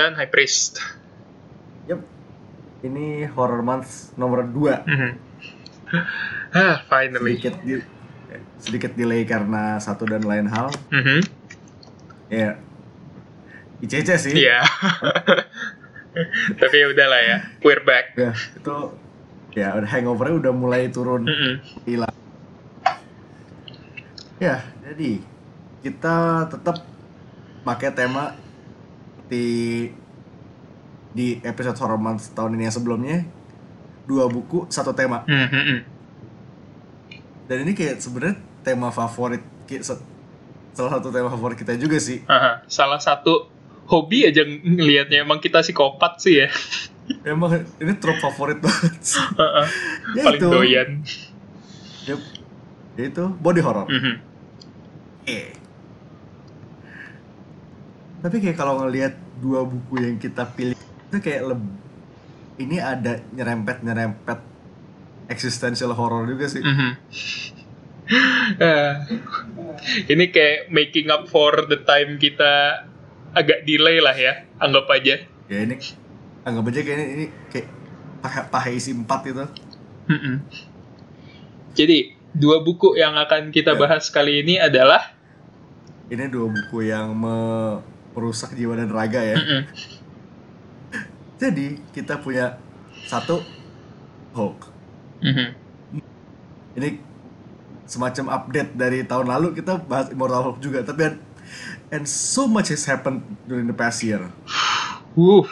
dan High Priest. Yep. Ini horror month nomor 2. Mhm. ah, finally. Sedikit di, sedikit delay karena satu dan lain hal. Mhm. Ya. ICC sih. Iya. Tapi ya udahlah ya, we're back. Ya, itu ya udah hangovernya udah mulai turun Mhm. hilang. Ya, jadi kita tetap pakai tema di di episode horror month tahun ini yang sebelumnya dua buku satu tema Mhm. dan ini kayak sebenarnya tema favorit kayak se- salah satu tema favorit kita juga sih Aha, Salah satu hobi aja ngelihatnya emang kita psikopat sih ya. emang ini trop favorit banget sih. Heeh. ya Paling itu doyan. Yep. Ya itu body horror Mhm. Eh. Tapi kayak kalau ngelihat dua buku yang kita pilih itu kayak lebih ini ada nyerempet nyerempet existential horror juga sih. Mhm. Eh, ini kayak making up for the time kita agak delay lah ya, anggap aja. Ya ini anggap aja kayak ini, ini kayak paha, paha isi empat gitu. Mhm. Jadi dua buku yang akan kita Ya. bahas kali ini adalah Ini dua buku yang me- merusak jiwa dan raga ya. Mhm. Jadi kita punya satu Hulk. Mhm. Ini semacam update dari tahun lalu kita bahas Immortal Hulk juga tapi and, and so much has happened during the past year. Wuh.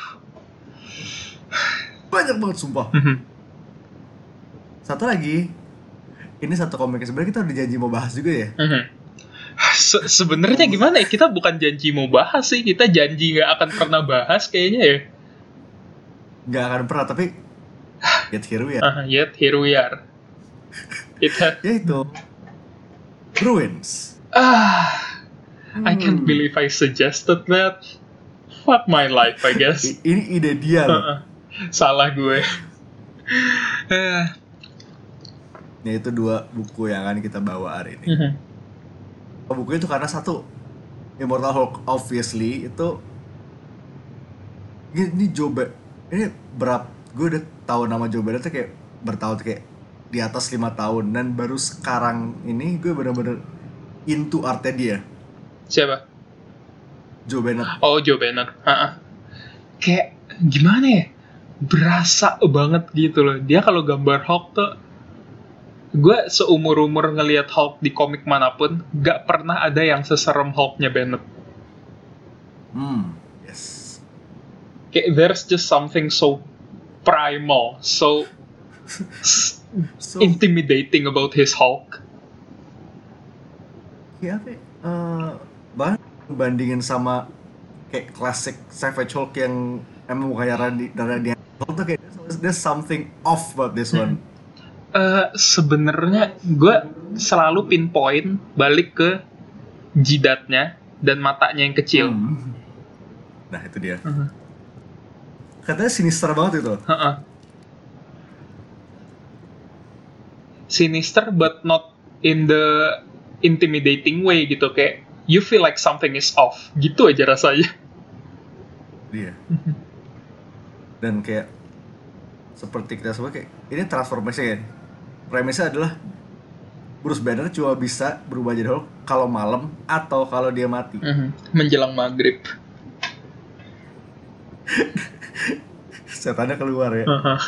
Banyak banget sumpah. Mhm. Satu lagi, ini satu komik sebenarnya kita udah janji mau bahas juga ya. Mhm. Se- Sebenarnya gimana ya? Kita bukan janji mau bahas sih, kita janji nggak akan pernah bahas kayaknya ya. Nggak akan pernah, tapi get here we are. Ah, yet here we are. It ha- Yaitu Ruins. ah, I can't Hmm. believe I suggested that. Fuck my life, I guess. Ini ide dia loh. Heeh. Salah gue. Yaitu dua buku yang akan kita bawa hari ini. mhm. Buku itu karena satu, Immortal Hulk obviously itu ini, ini Joe Ba- ini berapa gue udah tahu nama Joe Bennett tuh kayak bertahun kayak di atas lima tahun dan baru sekarang ini gue bener-bener into artnya dia Siapa? Joe Bennett Oh, Joe Banner. Heeh. Kayak gimana ya? Berasa banget gitu loh. Dia kalau gambar Hulk tuh gue seumur-umur ngelihat Hulk di komik mana pun gak pernah ada yang seserem Hulknya Bennett. hmm yes Kayak there's just something so primal, so so intimidating about his Hulk. ya eh, bahkan bandingin sama kayak klasik Savage Hulk yang emang mukanya Randy Randy Hulk tuh kayak there's something off about this one Eh sebenarnya gue selalu pinpoint balik ke jidatnya dan matanya yang kecil. Hmm. nah itu dia Mhm. katanya sinister banget itu Heeh. Sinister but not in the intimidating way gitu kayak you feel like something is off gitu aja rasanya. dia dan kayak seperti kita semua kayak ini transformasi kan premisnya adalah Bruce Banner cuma bisa berubah jadi Hulk kalau malam atau kalau dia mati Mhm. Menjelang maghrib. setannya keluar ya Heeh.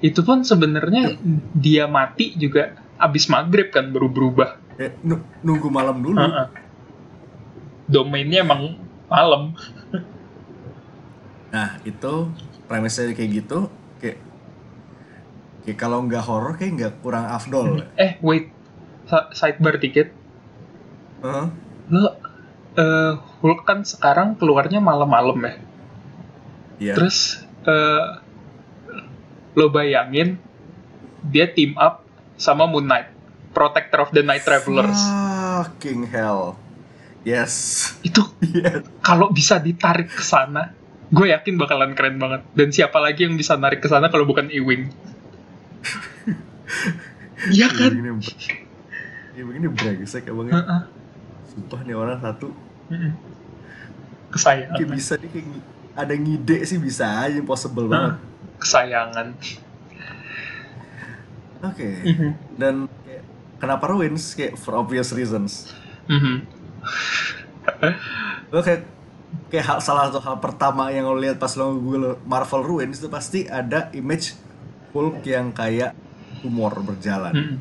Itu pun sebenarnya dia mati juga abis maghrib kan baru berubah. Eh, nu- nunggu malam dulu Heeh. Domainnya emang malam. nah itu premisnya kayak gitu kayak kalau nggak horror kayak nggak kurang afdol Eh wait, sidebar dikit. Heeh. Lo eh, Hulk kan sekarang keluarnya malam-malam ya. Iya. Terus eh, lo bayangin dia team up sama Moon Knight, Protector of the Night Travelers. fucking hell yes Itu yes kalau bisa ditarik ke sana, gue yakin bakalan keren banget. Dan siapa lagi yang bisa narik ke sana kalau bukan Ewing? Iya kan? Ini ya begini brengsek abangnya Heeh. sumpah nih orang satu Mm-mm. kesayangan kayak bisa nih kayak ada ngide sih bisa aja impossible Nah, banget kesayangan oke Mhm. dan kayak, kenapa ruins kayak for obvious reasons Mhm. lo kayak kayak hal, salah satu hal pertama yang lo lihat pas lo google Marvel ruins itu pasti ada image Hulk yang kayak tumor berjalan. Mhm.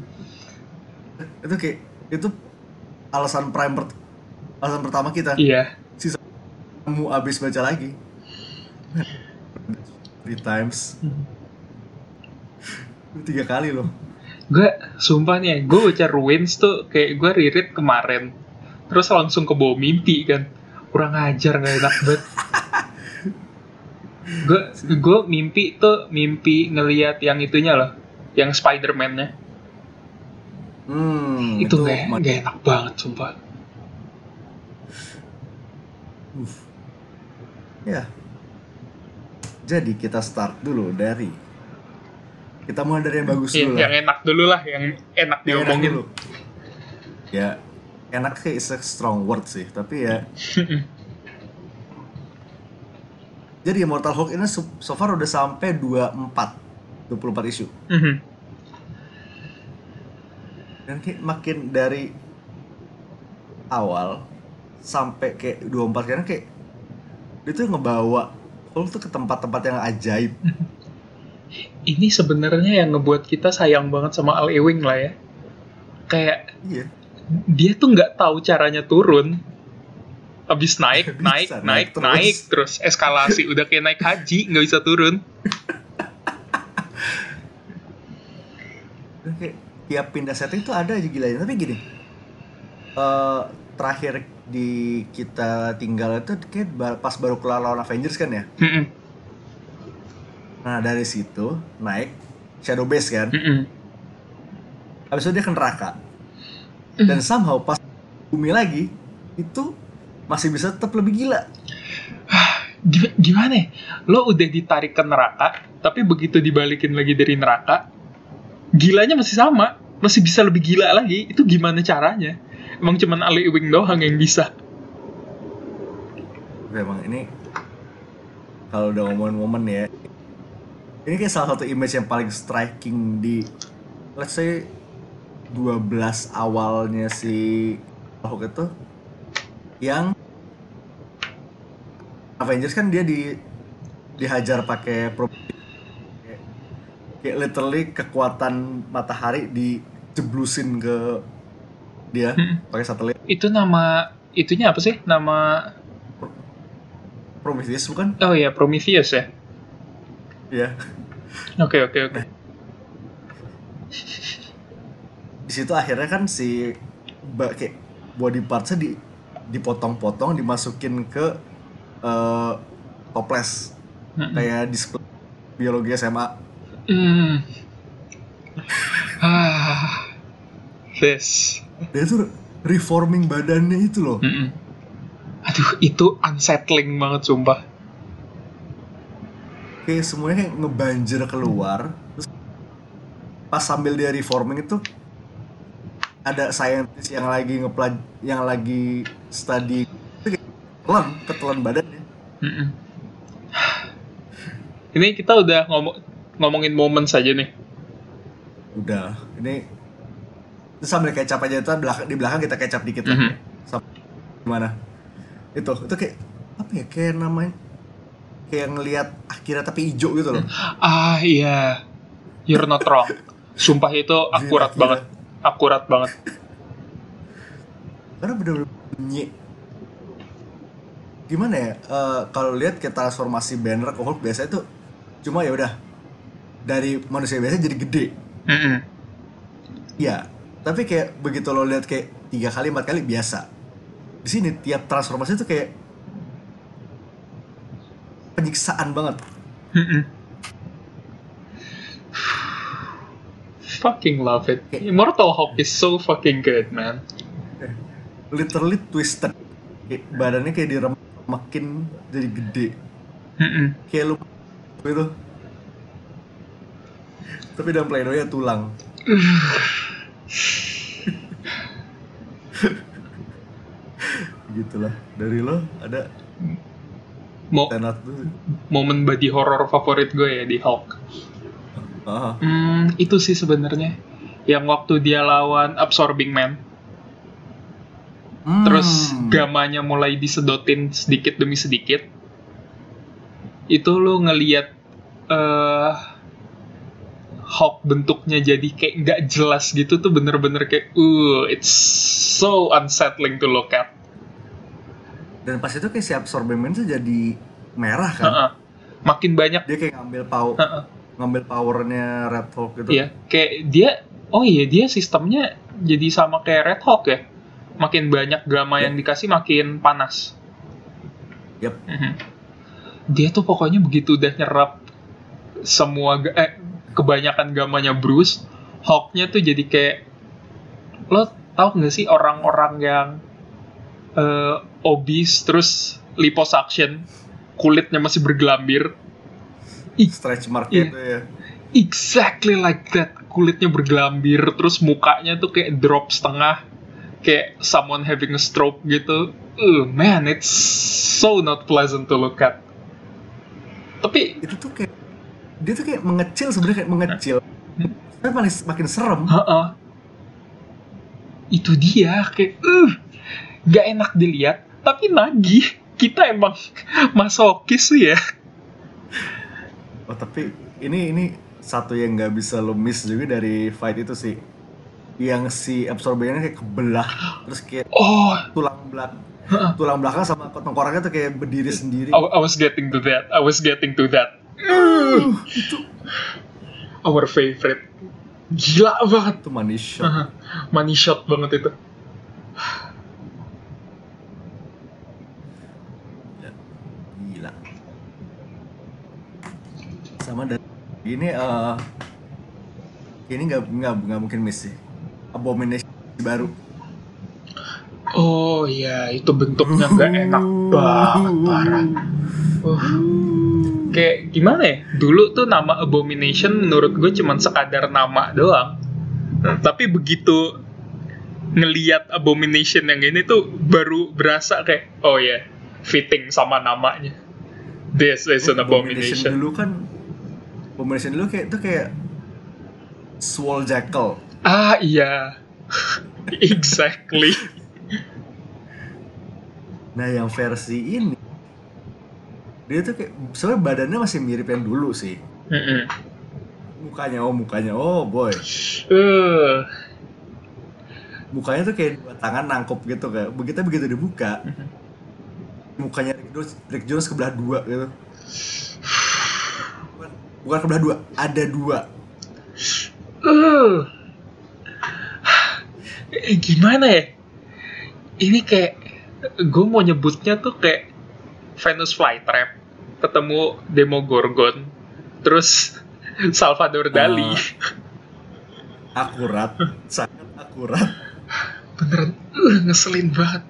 itu kayak itu alasan prime per- alasan pertama kita. Iya. Sisa kamu abis baca lagi. Three times. Mhm. tiga kali loh. Gue sumpah nih gue baca Ruins tuh kayak gue ririt kemarin. Terus langsung ke bawah mimpi kan. Kurang ajar nggak enak banget gue gue mimpi tuh mimpi ngelihat yang itunya loh. Yang Spider-Man-nya. Hmm, itu nggak ma- nggak enak banget sumpah. Uff. ya. Jadi kita start dulu dari kita mulai dari yang bagus Iya, dulu yang lah enak dulu lah yang enak Yang enak diomongin. dulu. ya enak kayak is a strong word sih tapi ya jadi Immortal Hulk ini so, so far udah sampai 24 24 isu. Mhm. dan kayak makin dari awal sampai kayak 24 sekarang kayak dia tuh ngebawa Hulk tuh ke tempat-tempat yang ajaib. Ini sebenarnya yang ngebuat kita sayang banget sama Al Ewing lah ya. Kayak iya. dia tuh nggak tahu caranya turun habis naik Bisa naik naik naik terus. naik terus eskalasi. Udah kayak naik haji nggak bisa turun. Tiap pindah setting tuh ada aja gilanya tapi gini eh terakhir di kita tinggal itu kayak pas baru kelar lawan Avengers kan ya? Mm-mm, nah dari situ naik Shadow Base kan? Mm-mm. habis itu dia ke neraka. Dan somehow pas bumi lagi itu masih bisa tetap lebih gila. Gim- gimana ya? lo udah ditarik ke neraka tapi begitu dibalikin lagi dari neraka gilanya masih sama. Masih bisa lebih gila lagi. Itu gimana caranya? Emang cuman Ali Ewing doang yang bisa. Memang ini kalau udah ngomongin momen ya ini kayak salah satu image yang paling striking di let's say 12 awalnya si Hulk itu yang Avengers kan dia di dihajar pakai pro kayak, literally kekuatan matahari dijeblusin ke dia Hmm. pakai satelit. Itu nama itunya apa sih? Nama Prometheus bukan? Oh ya Prometheus ya? Ya oke oke oke. Di situ akhirnya kan si kayak body partsnya di dipotong-potong dimasukin ke eh, toples Mm-mm. kayak display biologi SMA Hmm. Ah. This. dia tuh reforming badannya itu loh Mm-mm. Aduh, itu unsettling banget sumpah. kayak semuanya kayak ngebanjir keluar terus pas sambil dia reforming itu ada scientist yang lagi ngepelaj yang lagi study itu kayak telan ketelan badannya Mm-mm. Ini kita udah ngomong ngomongin momen saja nih. udah ini terus sambil kecap aja itu belakang di belakang kita kecap dikit lah Mhm. Sampai gimana itu itu kayak apa ya kayak namanya kayak ngelihat akhirnya tapi hijau gitu loh Ah iya, you're not wrong. Sumpah itu akurat Gila, banget, akurat banget. karena bener-bener bunyi gimana ya eh, kalau lihat kayak transformasi Banner ke Hulk biasanya tuh cuma ya udah dari manusia biasa jadi gede Mm-mm. Iya, tapi kayak begitu lo lihat kayak tiga kali empat kali biasa. Di sini tiap transformasi itu kayak penyiksaan banget. Mm-mm. Fucking love it. Immortal Hulk is so fucking good, man. Literally twisted. Kayak badannya kayak diremekin jadi gede. Mm-mm. Kayak lu itu. Tapi dalam Play-Doh-nya tulang. Gitulah. Dari lo ada Mo momen body horror favorit gue ya di Hulk. ah, Hmm, itu sih sebenarnya yang waktu dia lawan Absorbing Man. Terus Hmm. gamanya mulai disedotin sedikit demi sedikit. Itu lo ngeliat eh Hulk bentuknya jadi kayak nggak jelas gitu tuh bener-bener kayak uh it's so unsettling to look at. dan pas itu kayak si absorbing man tuh jadi merah kan Heeh. Makin banyak dia kayak ngambil power Heeh. ngambil powernya Red Hulk gitu Iya, kayak dia oh iya dia sistemnya jadi sama kayak Red Hawk ya. Makin banyak gamma yang dikasih makin panas. Yap. Mhm. Dia tuh pokoknya begitu udah nyerap semua eh kebanyakan gamanya Bruce, Hulk-nya tuh jadi kayak lo tau nggak sih orang-orang yang eh, obese terus liposuction kulitnya masih bergelambir stretch mark Iya. gitu ya exactly like that kulitnya bergelambir terus mukanya tuh kayak drop setengah kayak someone having a stroke gitu uh man it's so not pleasant to look at. Tapi itu tuh kayak dia tuh kayak mengecil sebenarnya kayak mengecil. Tapi makin makin serem. Heeh. itu dia kayak uh gak enak dilihat tapi nagih. Kita emang masokis sih ya. Oh tapi ini ini satu yang nggak bisa lo miss juga dari fight itu sih yang si absorbernya kayak kebelah terus kayak oh. tulang belakang tulang belakang sama tengkoraknya tuh kayak berdiri sendiri. I, I was getting to that. I was getting to that. Uh, itu. Our favorite. Gila banget. Itu money shot. Aha, money shot banget itu. Gila. Sama dari ini eh ini nggak nggak nggak mungkin miss sih abomination baru. Oh iya itu bentuknya nggak enak banget parah. Uh, kayak gimana ya? Dulu tuh nama abomination menurut gue cuman sekadar nama doang. Tapi begitu ngeliat abomination yang ini tuh baru berasa kayak oh ya fitting sama namanya. This is an abomination abomination. dulu kan abomination dulu kayak itu kayak swole jackal ah iya. Exactly. Nah yang versi ini dia tuh kayak sebenarnya badannya masih mirip yang dulu sih. Mm-mm. mukanya oh mukanya oh boy. Eh, mukanya tuh kayak dua tangan nangkep gitu kayak begitu begitu dibuka. Mukanya Rick Jones, Rick Jones kebelah dua gitu. Bukan, bukan kebelah dua ada dua. Eh. Eh, gimana ya? Ini kayak gue mau nyebutnya tuh kayak Venus Flytrap ketemu Demogorgon terus Salvador Dali Ah. akurat sangat akurat beneran uh, ngeselin banget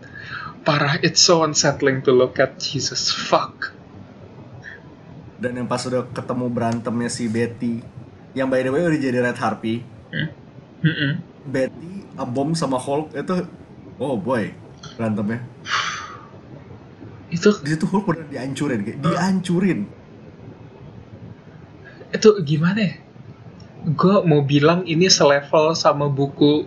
parah it's so unsettling to look at Jesus fuck dan yang pas udah ketemu berantemnya si Betty yang by the way udah jadi Red Harpy Hmm. Mm-mm. Betty, Abom sama Hulk itu oh boy berantemnya itu di situ Hulk udah dihancurin kayak dihancurin itu gimana ya? Gue mau bilang ini selevel sama buku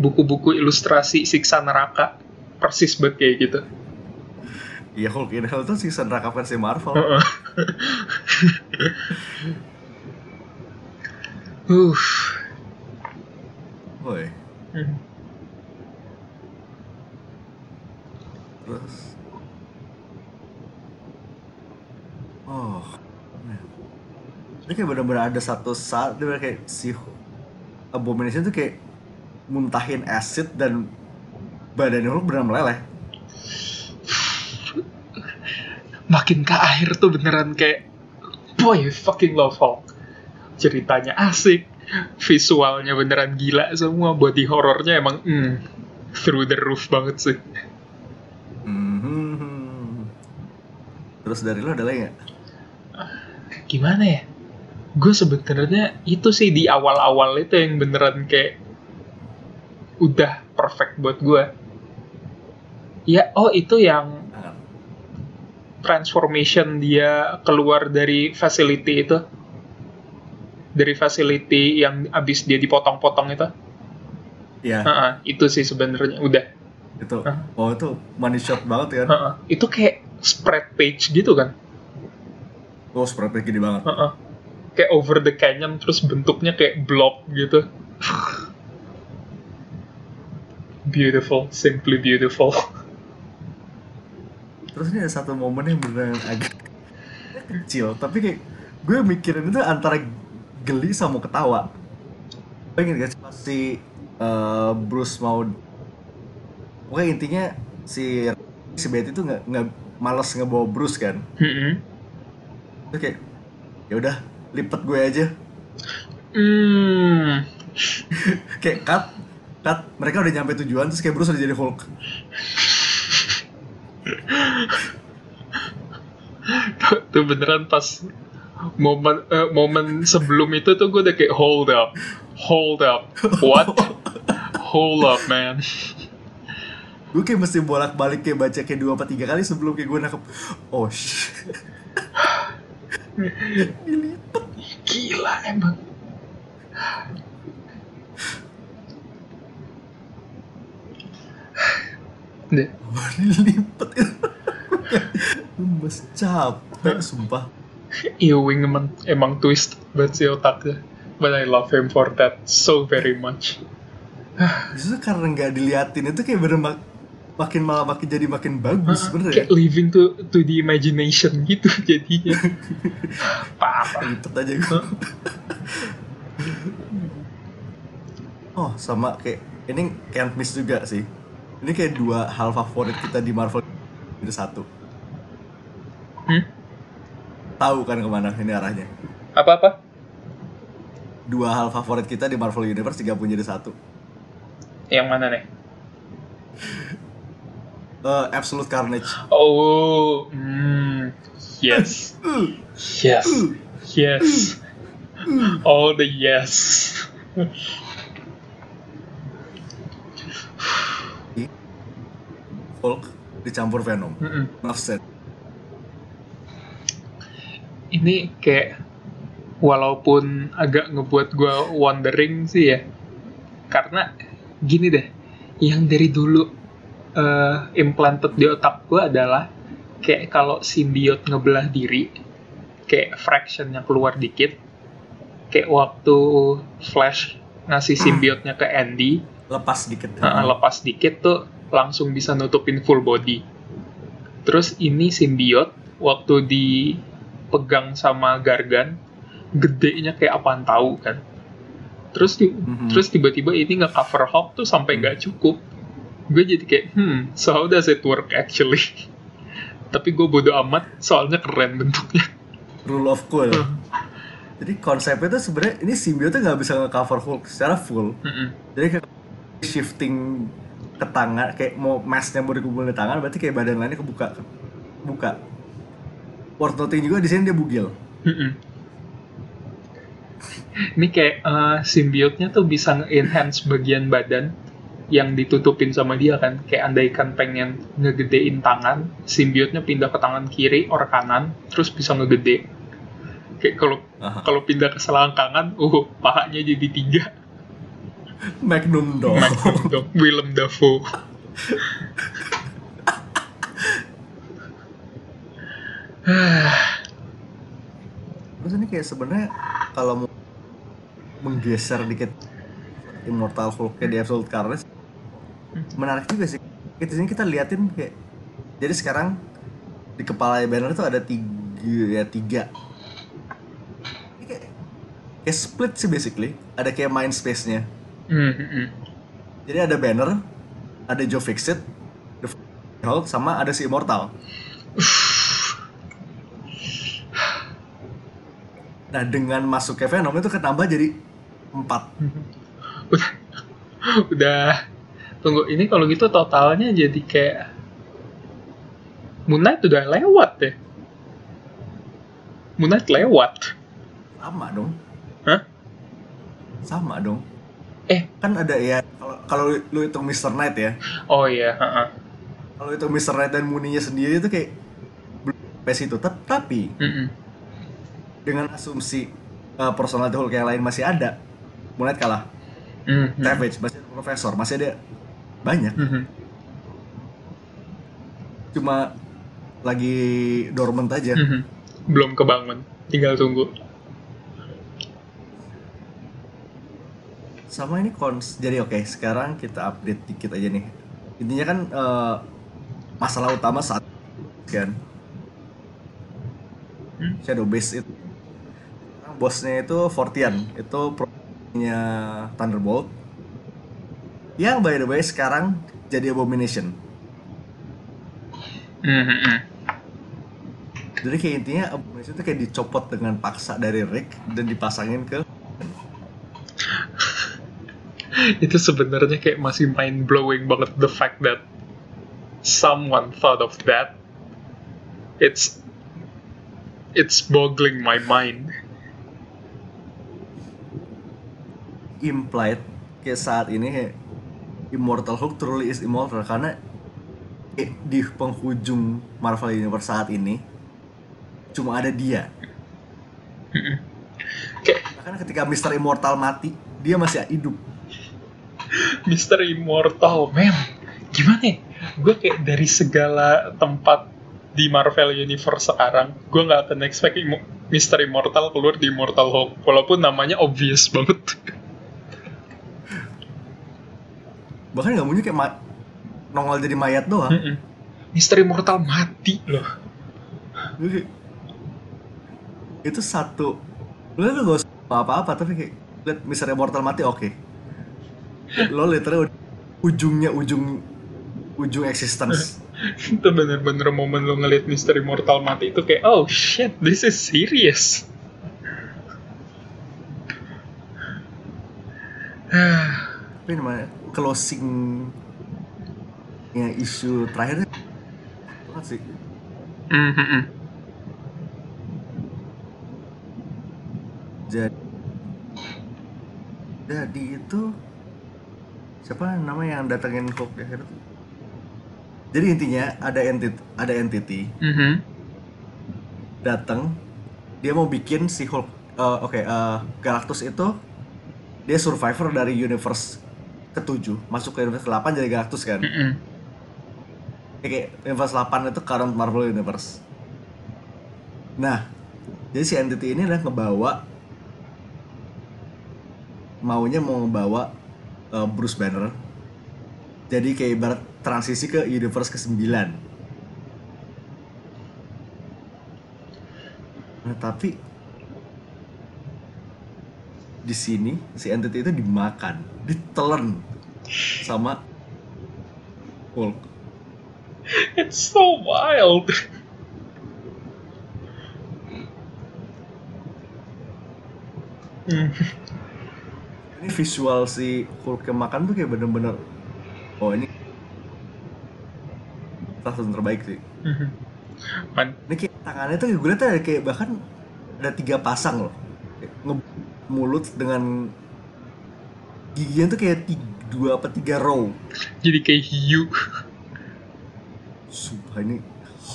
buku-buku ilustrasi siksa neraka persis banget kayak gitu. Iya Hulk in Hell tuh season neraka versi Marvel. Uff. boy Hmm. terus oh ini kayak bener-bener ada satu saat dia kayak si Abomination tuh kayak muntahin acid dan badannya Hulk bener meleleh Makin ke akhir tuh beneran kayak boy fucking love Hulk. Ceritanya asik, visualnya beneran gila semua, body horornya emang mm, through the roof banget sih. Mhm. terus dari lo ada lagi nggak gimana ya? Gue sebenarnya itu sih di awal-awal itu yang beneran kayak udah perfect buat gue. Ya, oh itu yang Jangan. transformation dia keluar dari facility itu dari facility yang abis dia dipotong-potong itu Iya, Heeh, itu sih sebenarnya udah itu. Hah? Oh, itu money shot banget kan. Heeh. itu kayak spread page gitu kan Oh, spreadnya gede banget. Heeh. kayak over the canyon terus bentuknya kayak block gitu beautiful simply beautiful Terus ini ada satu momen yang beneran agak kecil, tapi kayak gue mikirin itu antara geli sama ketawa. Pengen gak sih si eh, Bruce mau Pokoknya intinya si si Betty tuh nggak nggak malas ngebawa Bruce kan. Mm-mm. Terus kayak ya udah lipet gue aja. Hmm. Kayak cut cut mereka udah nyampe tujuan terus kayak Bruce udah jadi Hulk. tuh beneran pas momen eh, momen sebelum itu tuh gue udah kayak hold up hold up what? Hold up man. Gue kayak mesti bolak balik kayak baca kayak dua apa tiga kali sebelum kayak gue nangkep oh shit gila emang. Deh, lipet Mas capek sumpah Ewing emang, emang twist banget sih otaknya. But I love him for that so very much. Justru karena nggak diliatin itu kayak bener mak- makin malah makin jadi makin bagus bener ya kayak living to to the imagination gitu jadinya. Parah. Lipet aja gue oh sama kayak ini can't miss juga sih. Ini kayak dua hal favorit kita di Marvel itu satu. Hmm? Tahu kan ke mana ini arahnya. Apa apa dua hal favorit kita di Marvel Universe digabung jadi satu. Yang mana nih? Eh, Absolute Carnage. Oh, mm, yes, yes, yes, all the yes. Hulk dicampur Venom. Mm-mm. enough said Ini kayak walaupun agak ngebuat gue wondering sih ya, karena gini deh, yang dari dulu eh, implanted di otak gue adalah kayak kalau simbiot ngebelah diri, kayak fractionnya keluar dikit, kayak waktu Flash ngasih simbiotnya ke Andy, lepas dikit Nah, lepas dikit tuh langsung bisa nutupin full body. Terus ini simbiot waktu dipegang sama Gargan, gedenya kayak apaan tahu kan. Terus Mhm. terus tiba-tiba ini nggak cover Hulk tuh sampai nggak cukup. Gue jadi kayak, hmm, so how does it work actually? Tapi gue bodo amat, soalnya keren bentuknya. rule of cool jadi konsepnya tuh sebenarnya ini simbiotnya nggak bisa nge-cover Hulk secara full Mm-mm. jadi kayak shifting ke tangan kayak mau masknya mau dikumpulin di tangan berarti kayak badan lainnya kebuka buka worth noting juga di sini dia bugil. Ini kayak eh, simbiotnya tuh bisa nge-enhance bagian badan yang ditutupin sama dia kan. Kayak andaikan pengen ngegedein tangan, simbiotnya pindah ke tangan kiri or kanan, terus bisa ngegede. Kayak kalau kalau pindah ke selangkangan, uh, pahanya jadi tiga. Magnum dong Dong, Willem Dafoe. terus ini kayak sebenarnya kalau mau menggeser dikit Immortal Hulk di Absolute Carnage menarik juga sih. Di sini kita liatin kayak jadi sekarang di kepala banner itu ada tiga ya tiga. Ini kayak, kayak split sih basically. Ada kayak mind space nya Hmm, hmm, hmm. jadi ada banner ada Joe Fixit The Hulk sama ada si Immortal nah dengan masuknya Venom itu ketambah jadi empat udah udah tunggu ini kalau gitu totalnya jadi kayak Moon Knight udah lewat deh Moon Knight lewat sama dong Hah? sama dong eh kan ada ya kalau kalau lu hitung Mr. Knight ya oh iya heeh. kalau itu Mr. Knight dan Muninya sendiri itu kayak belum pace itu Tep- tapi Mm-mm. Dengan asumsi uh, personality Hulk yang lain masih ada Knight kalah Mhm. Savage masih ada Profesor masih ada banyak Mhm. cuma lagi dormant aja Mhm. belum kebangun tinggal tunggu sama ini kons jadi oke sekarang kita update dikit aja nih intinya kan eh, masalah utama saat kan Hmm. Shadow Base itu bosnya itu Fortian. Itu pro-nya Thunderbolt. Yang by the way sekarang jadi Abomination. Mhm. jadi kayak intinya Abomination itu kayak dicopot dengan paksa dari Rick dan dipasangin ke itu sebenarnya kayak masih mind blowing banget the fact that someone thought of that. It's it's boggling my mind implied kayak saat ini kayak Immortal Hulk truly is immortal karena eh, di penghujung Marvel Universe saat ini cuma ada dia. kayak Bahkan ketika Mister Immortal mati, dia masih hidup. Mr. Immortal man gimana ya gue kayak dari segala tempat di Marvel Universe sekarang gue nggak akan expect Mr. Immortal keluar di Immortal Hulk walaupun namanya obvious banget Bahkan nggak mungkin kayak ma- nongol jadi mayat doang. Mm-mm. Mr. Immortal mati loh Itu satu. Lu lu gak usah apa-apa tapi kayak lihat Mister Immortal mati oke. Lo literally udah ujungnya ujung ujung existence. itu bener-bener momen lo ngeliat Mr. Immortal mati itu kayak oh shit this is serious apa namanya closing ya isu terakhir banget sih Mhm. jadi jadi itu siapa namanya yang datengin Hulk di akhir jadi intinya ada entity ada entity Mhm. datang dia mau bikin si Hulk eh, oke eh, Galactus itu dia survivor dari universe ketujuh masuk ke universe 8 jadi Galactus kan Mhm. Kayak Universe 8 itu current Marvel Universe. Nah, jadi si entity ini adalah ngebawa maunya mau ngebawa uh, Bruce Banner. Jadi kayak ibarat transisi ke universe ke-9. Nah, tapi di sini si entity itu dimakan, ditelan sama Hulk. it's so wild ini visual si Hulk yang makan tuh kayak bener-bener oh ini salah satu terbaik sih Mhm. Man, ini kayak tangannya tuh gue liat ada kayak bahkan ada tiga pasang loh nge mulut dengan giginya tuh kayak tiga, dua apa tiga row. Jadi kayak hiu. Sumpah ini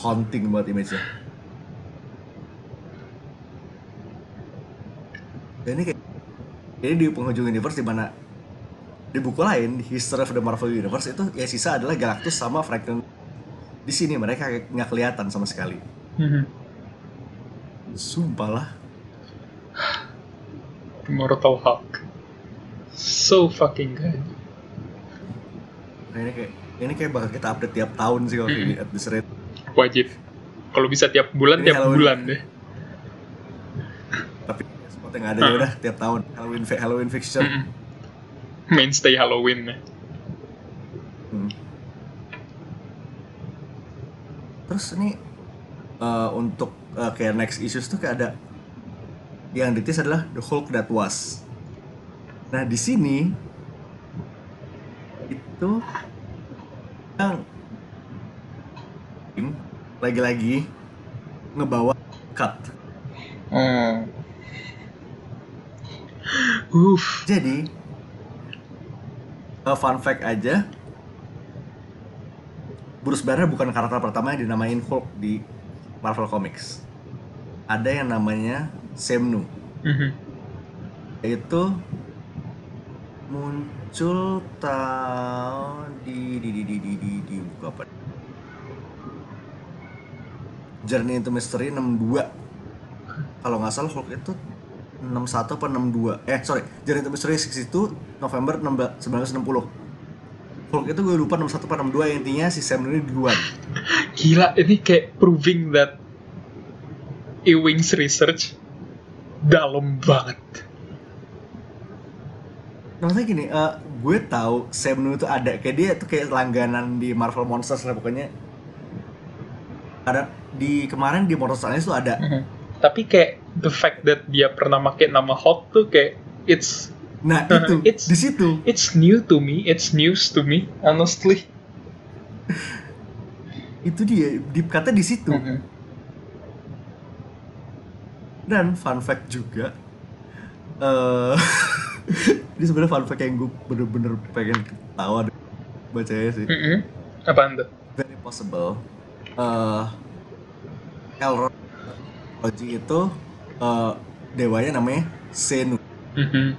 haunting banget image-nya. Dan ini kayak ini di penghujung universe di mana di buku lain di History of the Marvel Universe itu ya sisa adalah Galactus sama Franklin. Di sini mereka nggak kelihatan sama sekali. Mhm. sumpah lah Immortal Hulk so fucking good nah, ini kayak ini kayak bakal kita update tiap tahun sih kalau Mm-mm. di at this rate wajib kalau bisa tiap bulan Ini tiap Halloween. bulan deh tapi spot yang ada ya udah tiap tahun Halloween Halloween fiction Mhm. mainstay Halloween ya. Hmm. Terus ini eh, untuk eh, kayak next issues tuh kayak ada yang ditis adalah The Hulk That Was. Nah di sini itu yang lagi-lagi ngebawa cut. Hmm. Uff. Jadi eh, fun fact aja, Bruce Banner bukan karakter pertama yang dinamain Hulk di Marvel Comics ada yang namanya Semnu. Mhm. yaitu muncul tahun di di di di di di, di buku apa? Journey into Mystery 62 kalau nggak salah Hulk itu 61 apa 62 eh sorry. Journey into Mystery 62 November 16 1960 Hulk itu gue lupa 61 apa 62 yang intinya si Sam ini duluan. Gila, ini kayak proving that Ewing's research dalam banget. Maksudnya gini, eh, gue tahu Sam Neill itu ada kayak dia tuh kayak langganan di Marvel Monsters lah pokoknya. Ada di kemarin di Monsters Alliance tuh ada. Mhm. Tapi kayak the fact that dia pernah pakai nama Hulk tuh kayak it's Nah Uh, itu it's- di situ. it's new to me, it's news to me, honestly. Itu dia di kata di situ. Mhm. Dan fun fact juga, eh ini sebenarnya fun fact yang gue bener-bener pengen ketawa bacanya sih. Mhm. Apaan tuh? Very possible. eh Elrond itu eh, dewanya namanya Senu. Mhm.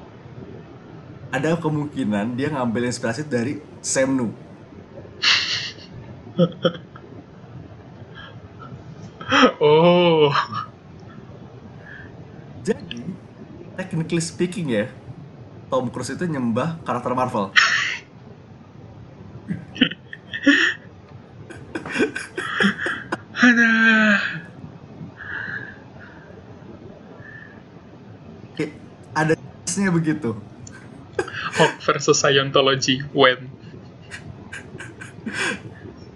Ada kemungkinan dia ngambil inspirasi dari Semnu. Oh. Jadi, technically speaking ya, Tom Cruise itu nyembah karakter Marvel. Kayak ada nya begitu. Hulk versus Scientology when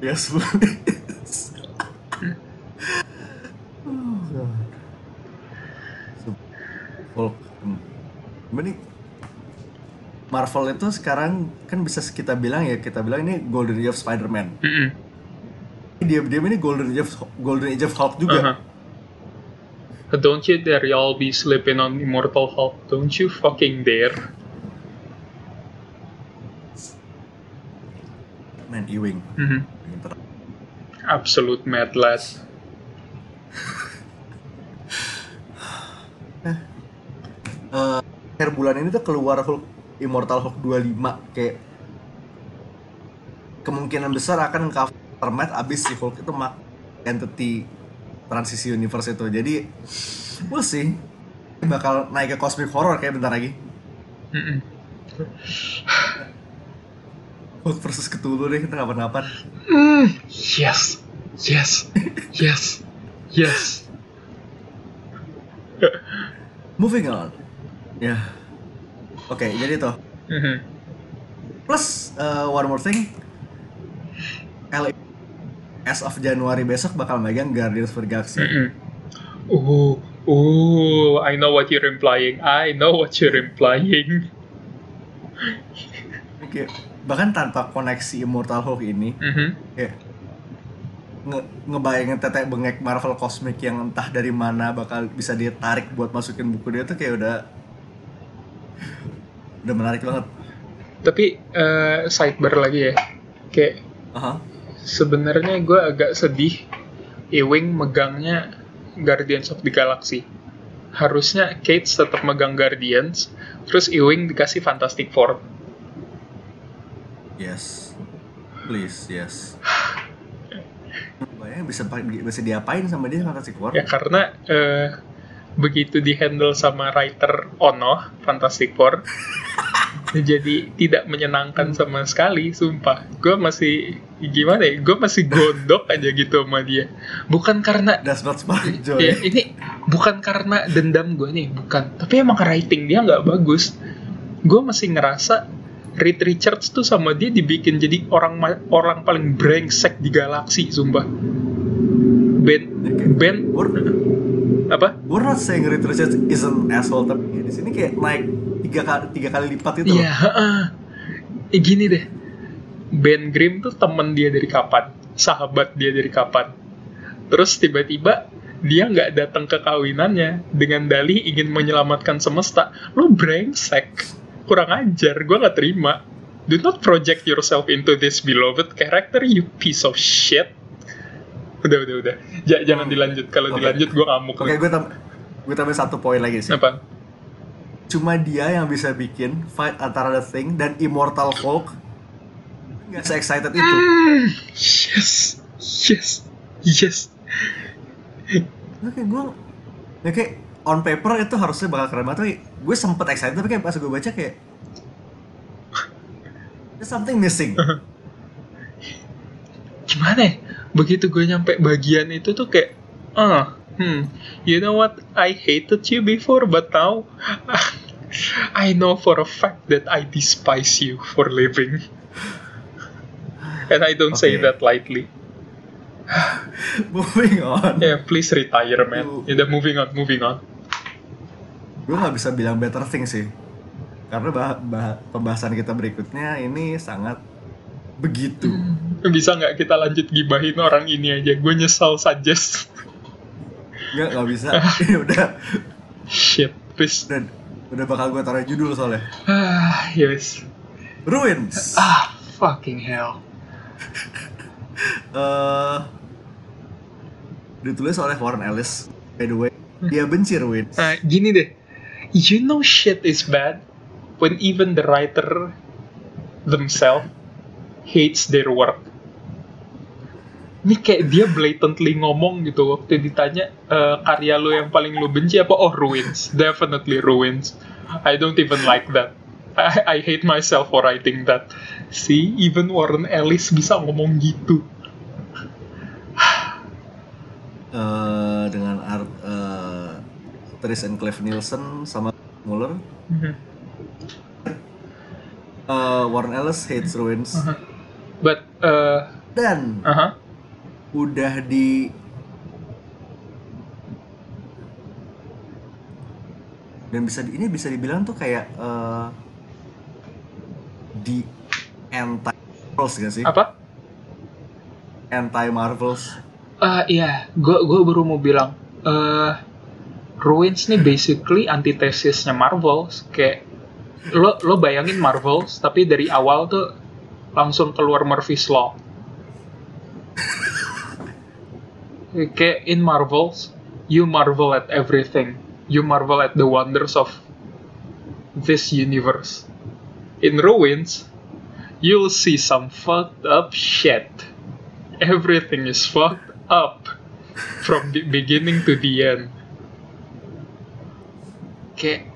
Yes, please. Hulk. Hmm. Ini Marvel itu sekarang kan bisa kita bilang ya kita bilang ini Golden Age of Spider-Man. Mhm. Diam-diam ini Golden Age of Golden Age of Hulk juga. Uh-huh. Don't you dare y'all be sleeping on Immortal Hulk. Don't you fucking dare. Man, Ewing. Mhm. Pinter. Absolute mad lad. Eh, akhir bulan ini tuh keluar Hulk Immortal Hulk 25 kayak kemungkinan besar akan cover Matt abis si Hulk itu mak entity transisi universe itu. Jadi we'll see. Bakal naik ke cosmic horror kayak bentar lagi. Hulk versus Cthulhu deh kita kapan-kapan Mm, yes, yes, yes, yes. moving on. Ya oke jadi tuh Mhm. plus uh, one more thing LA as of Januari besok bakal megang Guardians of the Galaxy Mhm. Ooh, ooh, I know what you're implying. I know what you're implying. Kayak, bahkan tanpa koneksi Immortal Hulk ini Mhm. kayak nge ngebayangin tetek bengek Marvel Cosmic yang entah dari mana bakal bisa dia tarik buat masukin buku dia tuh kayak udah udah menarik banget. Tapi eh, sidebar lagi ya, kayak Aha. sebenarnya gue agak sedih Ewing megangnya Guardians of the Galaxy. Harusnya Kate tetap megang Guardians, terus Ewing dikasih Fantastic Four. Yes. Please, yes. Bayangin bisa bisa diapain sama dia Fantastic Four? Ya karena eh, begitu dihandle sama writer Ono, Fantastic Four, jadi tidak menyenangkan sama sekali, sumpah. Gue masih gimana ya? Gue masih gondok aja gitu sama dia. Bukan karena Does not spark joy. ya, ini bukan karena dendam gue nih, bukan. Tapi emang writing dia nggak bagus. Gue masih ngerasa Reed Richards tuh sama dia dibikin jadi orang orang paling brengsek di galaksi, sumpah. Ben Ben apa? we're not saying Reed Richards is an asshole tapi di sini kayak naik tiga kali tiga kali lipat itu. Iya, heeh. Eh, gini deh. Ben Grimm tuh temen dia dari kapan? Sahabat dia dari kapan? Terus tiba-tiba dia nggak datang ke kawinannya dengan dalih ingin menyelamatkan semesta. Lu brengsek. Kurang ajar, gue nggak terima. Do not project yourself into this beloved character, you piece of shit. Udah, udah, udah. Ja- jangan dilanjut. Kalau Oke. dilanjut gue ngamuk. Oke, gue tam gue tambahin satu poin lagi sih. Apa? Cuma dia yang bisa bikin fight antara The Thing dan Immortal Hulk nggak se-excited itu. Hmm, yes, yes, yes. Oke, gue ya kayak on paper itu harusnya bakal keren banget tapi gue sempet excited tapi kayak pas gue baca kayak there's something missing. Gimana ya? Begitu gue nyampe bagian itu tuh kayak, ah, hmm, you know what? I hated you before, but now I know for a fact that I despise you for living. And I don't say Okay. that lightly. Moving on. Yeah, please retire, man. Udah moving on, moving on. Gue nggak bisa bilang better thing sih. Karena bah- bah- pembahasan kita berikutnya ini sangat begitu. Bisa nggak kita lanjut gibahin orang ini aja? Gue nyesal suggest. Nggak, nggak bisa. Ini udah, Shit, please. udah, udah bakal gue taruh judul soalnya. Ah, yes. Ruins. Ah, fucking hell. eh ditulis oleh Warren Ellis. By the way, dia benci Ruins. Nah, gini deh. You know shit is bad when even the writer themselves hates their work. Ini kayak dia blatantly ngomong gitu waktu ditanya "Eh, karya lo yang paling lo benci apa? Oh, Ruins. Definitely Ruins. I don't even like that. I, I hate myself for writing that. See, even Warren Ellis bisa ngomong gitu. Eh, dengan art eh Tris and Cliff Nielsen sama Muller. Mhm. Eh, Warren Ellis hates Ruins But, uh, dan uh udah di dan bisa di- ini bisa dibilang tuh kayak eh, di anti Marvels gak sih? apa? Anti Marvels. Ah iya, gue gua baru mau bilang, eh Ruins nih basically antitesisnya Marvel, kayak lo lo bayangin Marvels, tapi dari awal tuh langsung keluar Murphy's Law. kayak in Marvels, you marvel at everything, you marvel at the wonders of this universe. In Ruins, you'll see some fucked up shit. Everything is fucked up from the beginning to the end. Kayak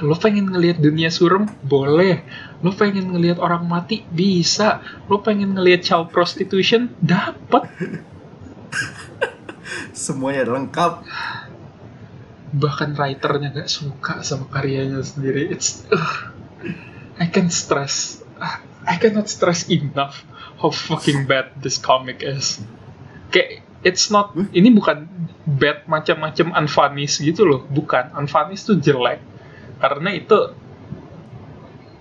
lo pengen ngelihat dunia suram boleh lo pengen ngelihat orang mati? Bisa. Lo pengen ngelihat child prostitution? Dapat Semuanya lengkap. bahkan writernya gak suka sama karyanya sendiri. It's ugh, I can stress I cannot stress enough how fucking bad this comic is. Kayak it's not ini bukan bad macam-macam unfunnies gitu loh. Bukan. Unfunnies tuh jelek. Karena itu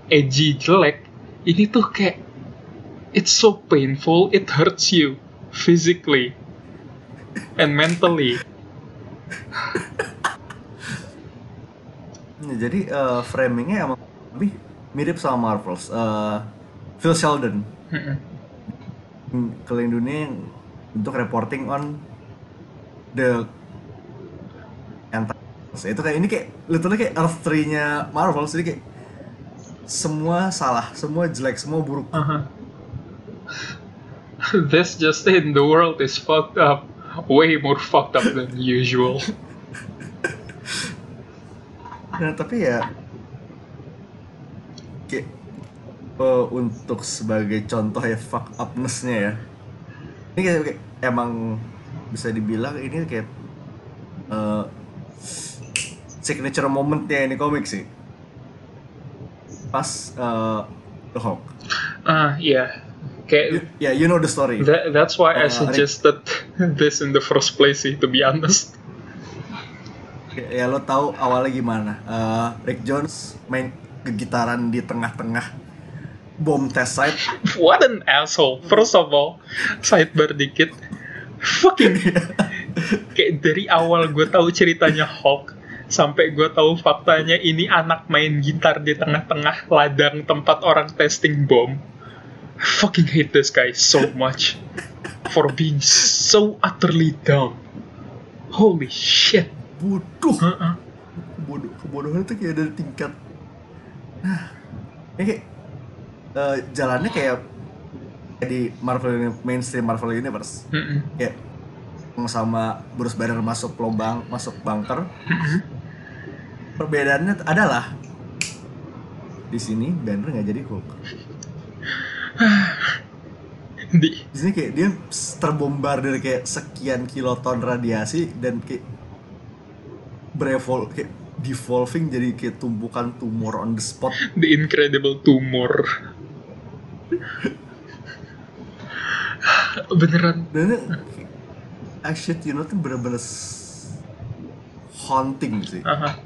edgy jelek ini tuh kayak it's so painful it hurts you physically and mentally. Ya, jadi eh, framingnya emang lebih mirip sama Marvels. Eh, Phil Sheldon. Keliling dunia untuk reporting on the anti itu kayak ini kayak literally kayak Earth 3-nya Marvel jadi kayak semua salah, semua jelek, semua buruk. Uh-huh. this just in the world is fucked up way more fucked up than usual Nah, tapi ya kayak eh, untuk sebagai contoh ya fuck upness-nya ya. Ini kayak, kayak emang bisa dibilang ini kayak eh, signature momentnya ini komik sih. Pas eh, The Hawk. ah iya kayak Ya, you know the story. that, that's why I Uh, Rick- suggested this in the first place sih to be honest Ya, ya lo tahu awalnya gimana? Eh, Rick Jones main kegitaran di tengah-tengah bom test site. what an asshole first of all sidebar dikit fucking kayak dari awal gue tahu ceritanya Hulk sampai gue tahu faktanya ini anak main gitar di tengah-tengah ladang tempat orang testing bom I fucking hate this guy so much for being so utterly dumb. Holy shit. bodoh Heeh. bodoh kebodohan itu kayak dari tingkat nah ini kayak eh, jalannya kayak di Marvel mainstream Marvel Universe Mm-mm. kayak sama Bruce Banner masuk lubang masuk bunker Mm-mm. Perbedaannya adalah di sini Banner nggak jadi Hulk Di di sini kayak dia terbombardir kayak sekian kiloton radiasi dan kayak berevol kayak devolving jadi kayak tumpukan tumor on the spot The Incredible Tumor. Beneran. dan action you know tuh bener-bener haunting sih Aha.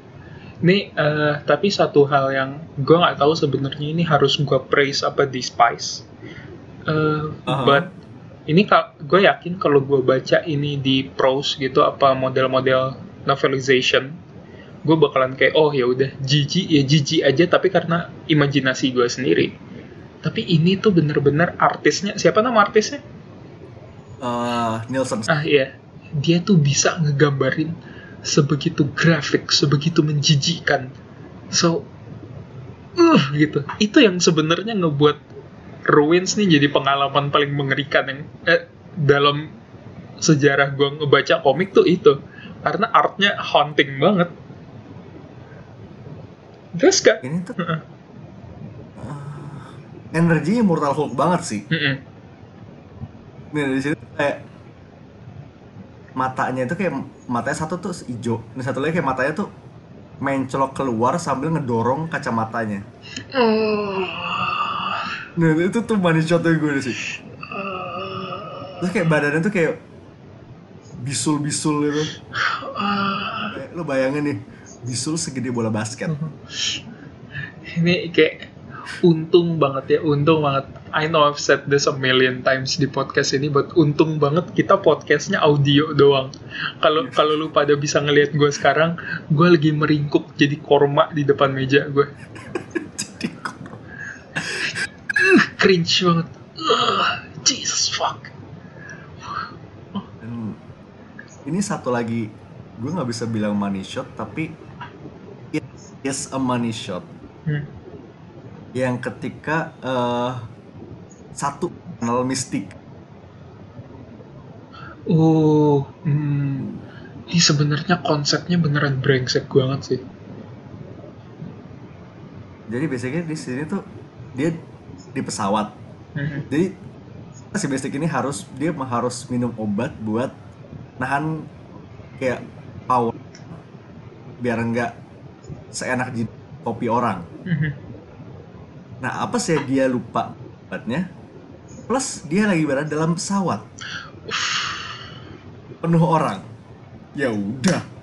Ini eh, tapi satu hal yang gue nggak tahu sebenarnya ini harus gue praise apa despise. Eh, Aha. but ini gue yakin kalau gue baca ini di prose gitu apa model-model novelization, gue bakalan kayak oh ya udah jijik ya jijik aja tapi karena imajinasi gue sendiri. Tapi ini tuh bener-bener artisnya siapa nama artisnya? Eh, Nielsen Ah iya, dia tuh bisa ngegambarin sebegitu grafik, sebegitu menjijikan. So, uh gitu. Itu yang sebenarnya ngebuat Ruins nih jadi pengalaman paling mengerikan yang eh, dalam sejarah gua ngebaca komik tuh itu. Karena artnya haunting banget. Terus kak? ini tuh eh, energinya Immortal Hulk banget sih Mm-mm. nih di sini kayak matanya itu kayak matanya satu tuh hijau ini satu lagi kayak matanya tuh mencolok keluar sambil ngedorong kacamatanya. Nah itu tuh money shotnya gue sih. Terus kayak badannya tuh kayak bisul-bisul gitu. Kayak, lo bayangin nih bisul segede bola basket. Ini kayak untung banget ya untung banget. I know I've said this a million times di podcast ini but untung banget kita podcastnya audio doang. Kalau kalau lu pada bisa ngelihat gue sekarang gue lagi meringkuk jadi korma di depan meja gue jadi cringe banget. Uh, Jesus fuck. Dan ini satu lagi gue nggak bisa bilang money shot tapi it is a money shot. Hmm. Yang ketika eh, satu panel mistik oh hmm. ini sebenarnya konsepnya beneran brengsek banget sih jadi biasanya di sini tuh dia di pesawat Hmm. jadi si mistik ini harus dia harus minum obat buat nahan kayak power biar enggak seenak di kopi orang Hmm. Nah, apa sih dia lupa obatnya? Plus dia lagi berada dalam pesawat. Penuh orang. Ya udah.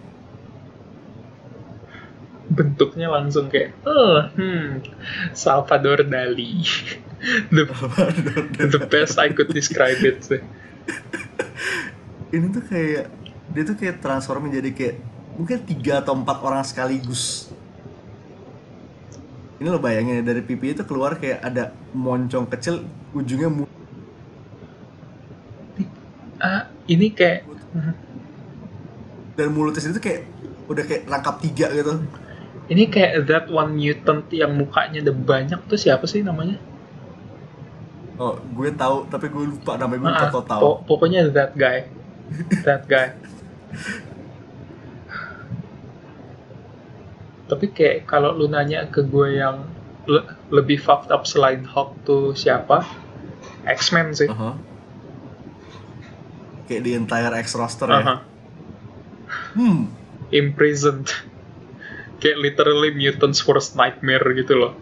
bentuknya langsung kayak oh hmm Salvador Dali the the best I could describe it sih Ini tuh kayak dia tuh kayak transform menjadi kayak mungkin tiga atau empat orang sekaligus. Ini lo bayangin ya, dari pipi itu keluar kayak ada moncong kecil ujungnya mu- ah ini kayak dan mulutnya itu kayak udah kayak rangkap tiga gitu. ini kayak that one mutant yang mukanya ada banyak tuh siapa sih namanya Oh, gue tahu tapi gue lupa namanya gue Ah, lupa tahu. po- pokoknya that guy that guy tapi kayak kalau lu nanya ke gue yang le- lebih fucked up selain Hulk tuh siapa X-Men sih Aha. Kayak di entire X roster ya. Aha. Hmm. imprisoned kayak literally mutants worst nightmare gitu loh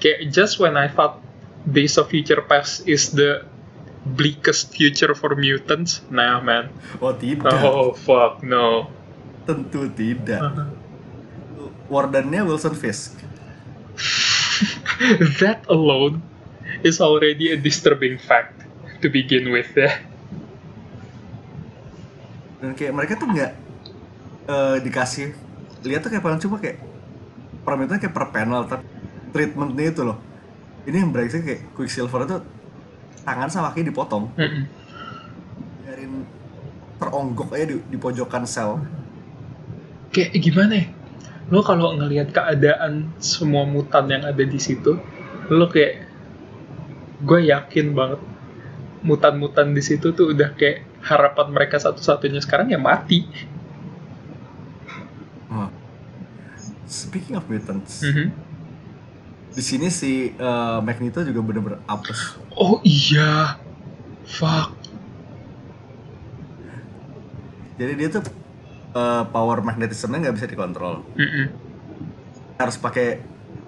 kayak just when I thought Days of Future Past is the bleakest future for mutants nah man Oh tidak, oh fuck no tentu tidak. Uh-huh. Wardennya Wilson Fisk. that alone is already a disturbing fact to begin with ya Dan kayak mereka tuh nggak eh, dikasih lihat tuh kayak paling cuma kayak permintaan kayak per panel tapi treatmentnya itu loh. Ini yang brengsek kayak Quicksilver itu tangan sama kaki dipotong. Mm-mm. biarin teronggok aja di, di pojokan sel kayak gimana ya lo kalau ngelihat keadaan semua mutan yang ada di situ lo kayak gue yakin banget mutan-mutan di situ tuh udah kayak harapan mereka satu-satunya. Sekarang ya mati. Oh. speaking of mutants Mhm. di sini si eh, Magneto juga bener-bener apes. Oh iya. Fuck. Jadi dia tuh eh, power magnetismnya nggak bisa dikontrol. Mm-mm. harus pakai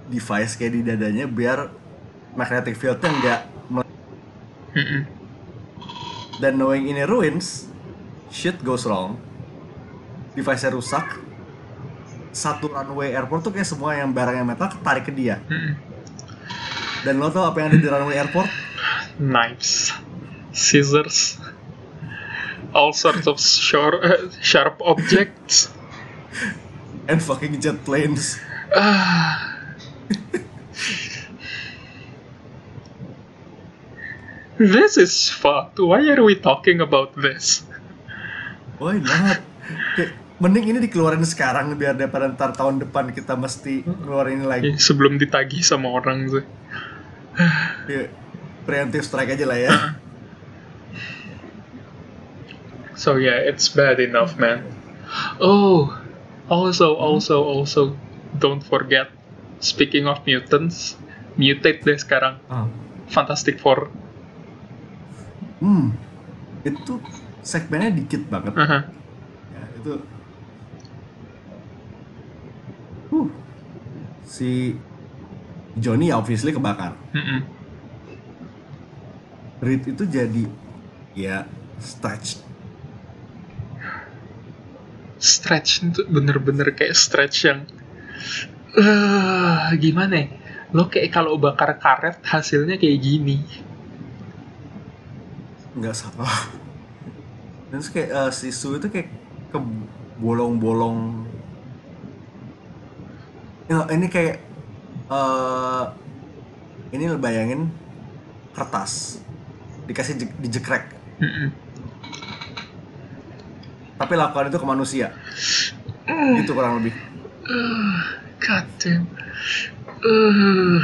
device kayak di dadanya biar magnetic fieldnya nggak Mm-mm. dan knowing ini ruins shit goes wrong. Device-nya rusak. Satu runway airport tuh kayak semua yang barang yang metal ketarik ke dia. Mm-mm. dan lo tau apa yang ada di runway airport? Knives. Scissors all sorts of sharp, sharp objects and fucking jet planes Ah. This is fucked. Why are we talking about this? why not kayak mending ini dikeluarin sekarang biar daripada ntar tahun depan kita mesti ngeluarin ini lagi Sebelum ditagih sama orang sih. ya, preemptive strike aja lah ya So yeah, it's bad enough, man. Oh, also, also, also, don't forget. Speaking of mutants, mutate deh sekarang. Ah. Fantastic Four. hmm itu segmennya dikit banget Aha. ya, itu uh si Johnny obviously kebakar Mm-mm. Reed itu jadi ya stretch stretch itu bener-bener kayak stretch yang eh gimana ya? Lo kayak kalau bakar karet hasilnya kayak gini. nggak salah dan terus kayak eh, si Su itu kayak ke bolong-bolong ya, ini kayak eh ini lo bayangin kertas dikasih je- dijekrek Mm-mm. Tapi lakukan itu ke manusia gitu kurang lebih God damn. Eh.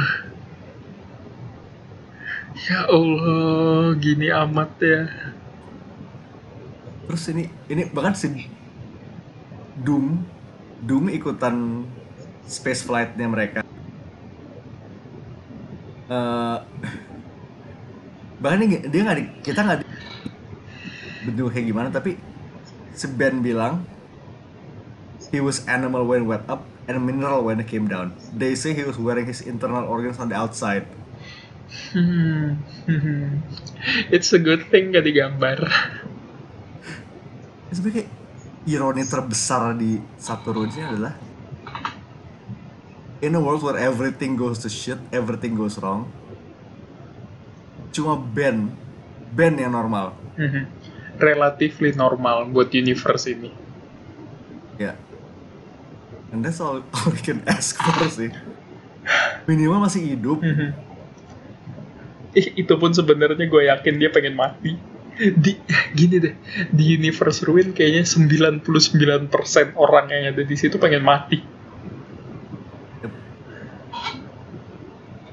ya Allah, gini amat ya. terus ini ini bahkan si Doom Doom ikutan space flightnya mereka Eh, bahkan ini dia nggak kita nggak di, bentuk kayak gimana tapi si Ben bilang he was animal when wet up and mineral when it came down they say he was wearing his internal organs on the outside Hmm. Hmm. It's a good thing gak digambar. Ini sebenarnya ironi terbesar di satu runesnya adalah in a world where everything goes to shit, everything goes wrong, cuma Ben, Ben yang normal, Mhm. Relatively normal buat universe ini. ya. And that's all, all we can ask for sih. Minimal masih hidup, Mhm. Ih, itu pun sebenarnya gue yakin dia pengen mati. Di gini deh, di universe ruin kayaknya 99% orang yang ada di situ pengen mati.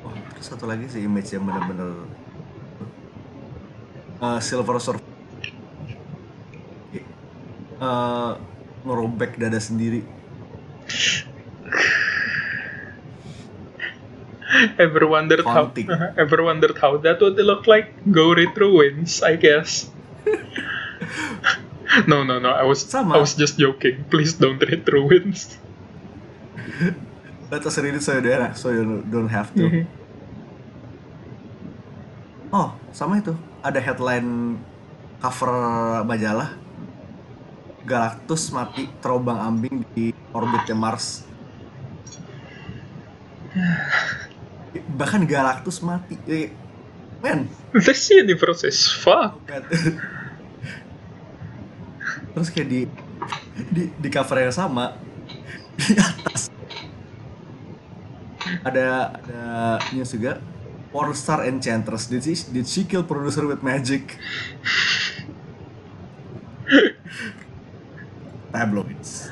Oh, terus satu lagi sih image yang bener-bener uh, Silver Surfer uh, ngerobek dada sendiri. Ever wondered how Haunting. ever wondered how that would look like? Go retro wins, I guess. no, no, no. I was Sama. I was just joking. Please don't retro wins. Let us read it so you don't, so you don't have to. Mhm. Oh, sama itu. Ada headline cover majalah. Galactus mati terombang ambing di orbitnya Mars. Bahkan Galactus mati. Eh, Men, This universe is fuck. terus kayak di di di cover yang sama di atas ada ada news juga porn star enchantress did she, did she kill producer with magic tabloids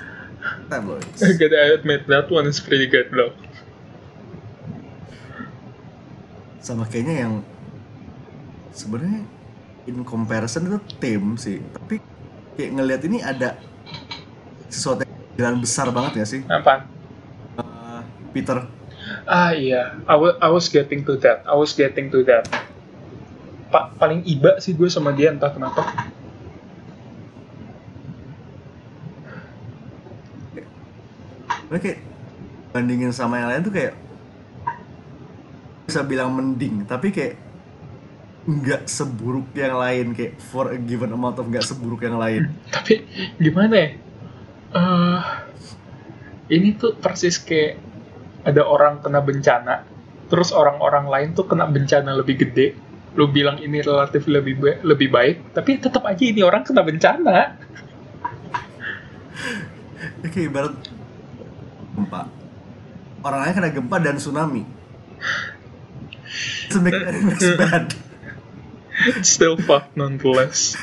tabloids I gotta admit that one is pretty good though. sama kayaknya yang sebenarnya in comparison itu tim sih tapi kayak ngelihat ini ada sesuatu yang jalan besar banget ya sih Apa? Eh, Peter Ah iya, I wa- I was getting to that. I was getting to that. Pa paling iba sih gue sama dia entah kenapa. Mereka kayak bandingin sama yang lain tuh kayak bisa bilang mending tapi kayak nggak seburuk yang lain kayak for a given amount of nggak seburuk yang lain Tapi gimana ya? Eh, ini tuh persis kayak ada orang kena bencana, terus orang-orang lain tuh kena bencana lebih gede. Lu bilang ini relatif lebih ba- lebih baik, tapi tetap aja ini orang kena bencana. Ya, kayak ibarat gempa. Orang lain kena gempa dan tsunami. It's make less bad. Still fucked nonetheless.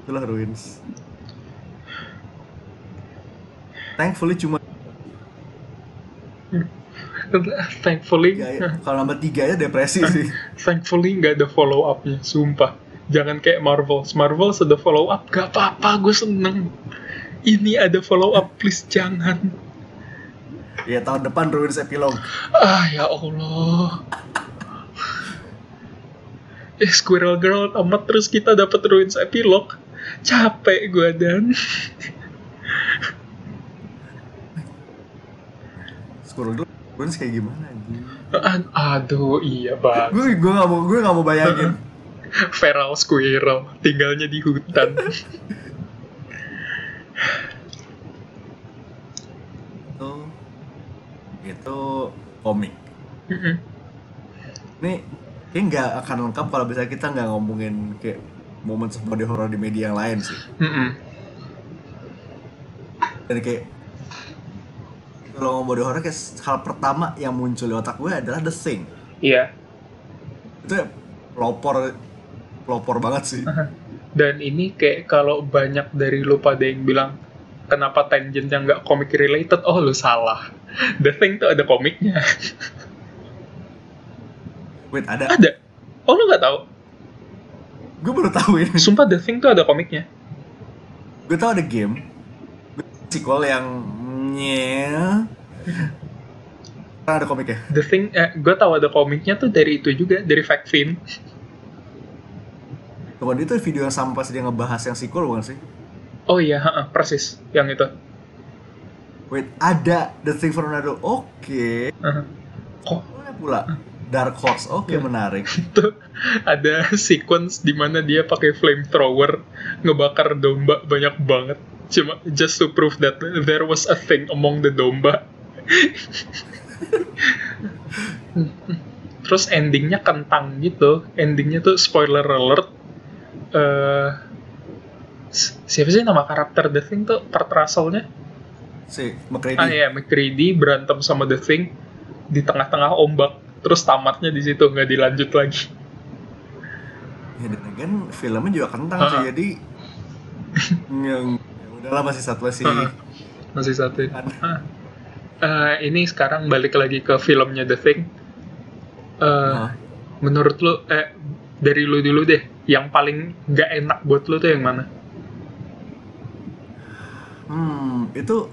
itulah ruins. Thankfully cuma Thankfully, tiga ya. kalau nambah tiga ya depresi sih. thankfully nggak ada follow upnya sumpah. Jangan kayak Marvel Marvel ada follow up gak apa-apa gue seneng ini ada follow up please jangan. Ya tahun depan ruins epilog ah ya Allah. Eh Squirrel Girl amat terus kita dapat ruins epilog capek gue dan. Squirrel Girl ruins kayak gimana anjing? Ad- aduh iya bang. Gue gue gak mau gue gak mau bayangin. Feral squirrel tinggalnya di hutan itu itu komik. Mm-mm. ini kayak nggak akan lengkap kalau bisa kita nggak ngomongin kayak momen body horror di media yang lain sih. Dan kayak kalau ngomong body horror kayak hal pertama yang muncul di otak gue adalah The Thing. Iya. Itu ya pelopor pelopor banget sih Dan ini kayak kalau banyak dari lu pada yang bilang kenapa tangent yang nggak comic related, oh lu salah. The Thing tuh ada komiknya. wait ada ada. Oh lu nggak tahu? gue baru tahu ini Sumpah The Thing tuh ada komiknya. gue tahu ada game gue sequel yang nye ada komiknya The Thing, eh, gue tahu ada komiknya tuh dari itu juga, dari Fact Fiend. Kemudian itu video yang sama pas dia ngebahas yang sequel bukan sih? Oh iya, ha-ha, persis yang itu. Wait, ada The Thing from Another. Oke. Aha. Kok Boleh pula. Dark Horse. Oke, Iya. menarik. itu ada sequence di mana dia pakai flamethrower ngebakar domba banyak banget. Cuma just to prove that there was a thing among the domba. Terus endingnya kentang gitu. Endingnya tuh spoiler alert. Si- siapa sih nama karakter The Thing tuh Kurt Russell-nya? Si McCready. Ah iya, McCready berantem sama The Thing di tengah-tengah ombak. Terus tamatnya di situ nggak dilanjut lagi. Ya, dan again, filmnya juga kentang sih. Ha-ha. Jadi yang ya udahlah masih satu masih Ha-ha. Masih satu. Ah. Eh, ini sekarang balik lagi ke filmnya The Thing. Hah? menurut lu, eh dari lu dulu deh, yang paling nggak enak buat lu tuh yang mana? Hmm, itu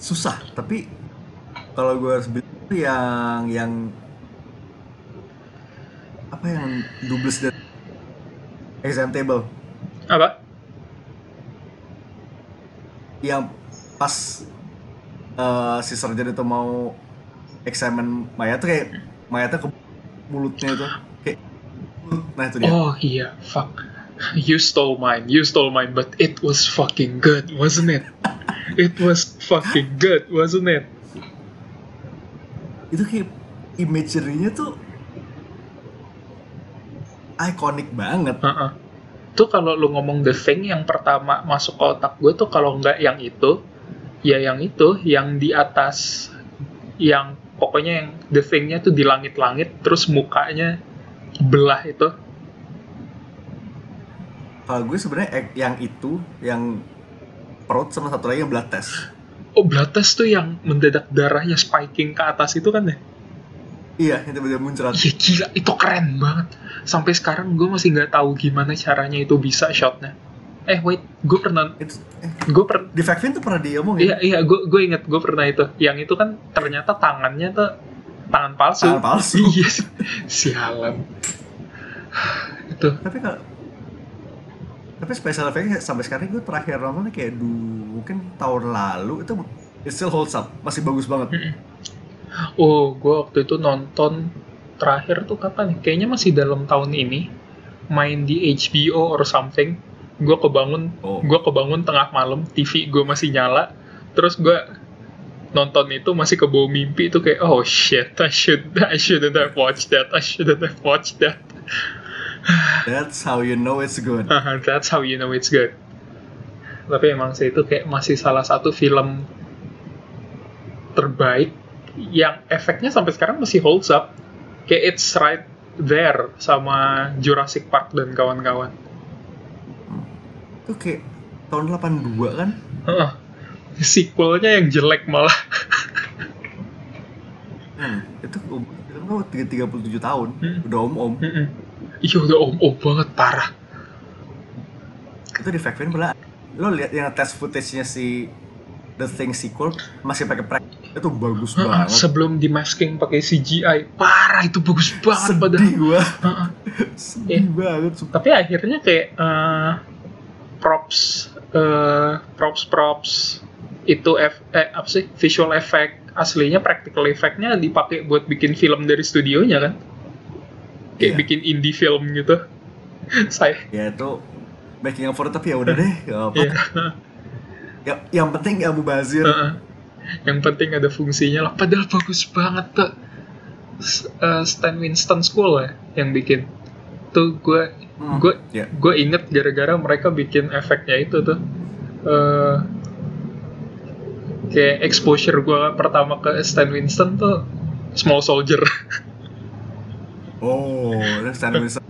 susah. Tapi kalau gue harus bilang yang yang apa yang dubles dan exam table Apa? yang pas eh, si surgeon itu mau examine mayat tuh kayak mayatnya ke mulutnya itu. Nah itu dia Oh iya, fuck. You stole mine, you stole mine, but it was fucking good, wasn't it? It was fucking good, wasn't it? itu kayak imagery-nya tuh ikonik banget Heeh. Tuh kalau lu ngomong The Thing yang pertama masuk ke otak gue tuh kalau nggak yang itu, ya yang itu, yang di atas, yang pokoknya yang The Thing-nya tuh di langit-langit, terus mukanya belah itu. kalau gue sebenarnya yang itu yang perut sama satu lagi yang blood test Oh, blood test tuh yang mendadak darahnya spiking ke atas itu kan ya? iya yang tiba-tiba muncrat Iya gila, itu keren banget. Sampai sekarang gue masih nggak tahu gimana caranya itu bisa shotnya. Eh wait, gue pernah, itu eh, gue per, di Factvin tuh pernah diomongin iya iya gue gue inget gue pernah itu. Yang itu kan ternyata tangannya tuh tangan palsu. Tangan palsu. Iya, sialan. itu tapi kalau tapi special effect sampai sekarang gue terakhir nontonnya kayak dulu mungkin tahun lalu itu it still holds up masih bagus banget Oh, gue waktu itu nonton terakhir tuh kapan? nih? Kayaknya masih dalam tahun ini. Main di HBO or something. Gue kebangun, Oh. gue kebangun tengah malam, TV gue masih nyala. Terus gue nonton itu masih kebawa mimpi itu kayak oh shit I should I shouldn't have watched that I shouldn't have watched that. That's how you know it's good. That's how you know it's good. Tapi emang sih itu kayak masih salah satu film terbaik yang efeknya sampai sekarang masih holds up. Kayak it's right there sama Jurassic Park dan kawan-kawan. Itu kayak tahun 82 kan? Heeh. Sequelnya yang jelek malah. Hmm, itu tuh tiga- 37 tahun. Hmm. udah om om Mm-mm. iya udah om-om banget parah. Itu di Factvin pernah lo lihat yang test footage-nya si The Thing sequel masih pakai prek itu bagus banget. sebelum di masking pakai CGI parah itu bagus banget padahal. sedih gua. Heeh. sedih Iya. banget sumpah. tapi akhirnya kayak eh, props eh, props props itu F, eh apa sih visual effect aslinya practical effectnya dipakai buat bikin film dari studionya kan? Kayak Iya. bikin indie film gitu. Saya ya itu making up for it tapi ya udah deh apa Iya. ya, yang penting Abu Bazir. Heeh. yang penting ada fungsinya lah. Padahal bagus banget tuh eh, Stan Winston School ya yang bikin. Tuh gue Hmm, gue ya. gue inget gara-gara mereka bikin efeknya itu tuh. Eh kayak exposure gue pertama ke Stan Winston tuh Small Soldier. Oh Stan Winston.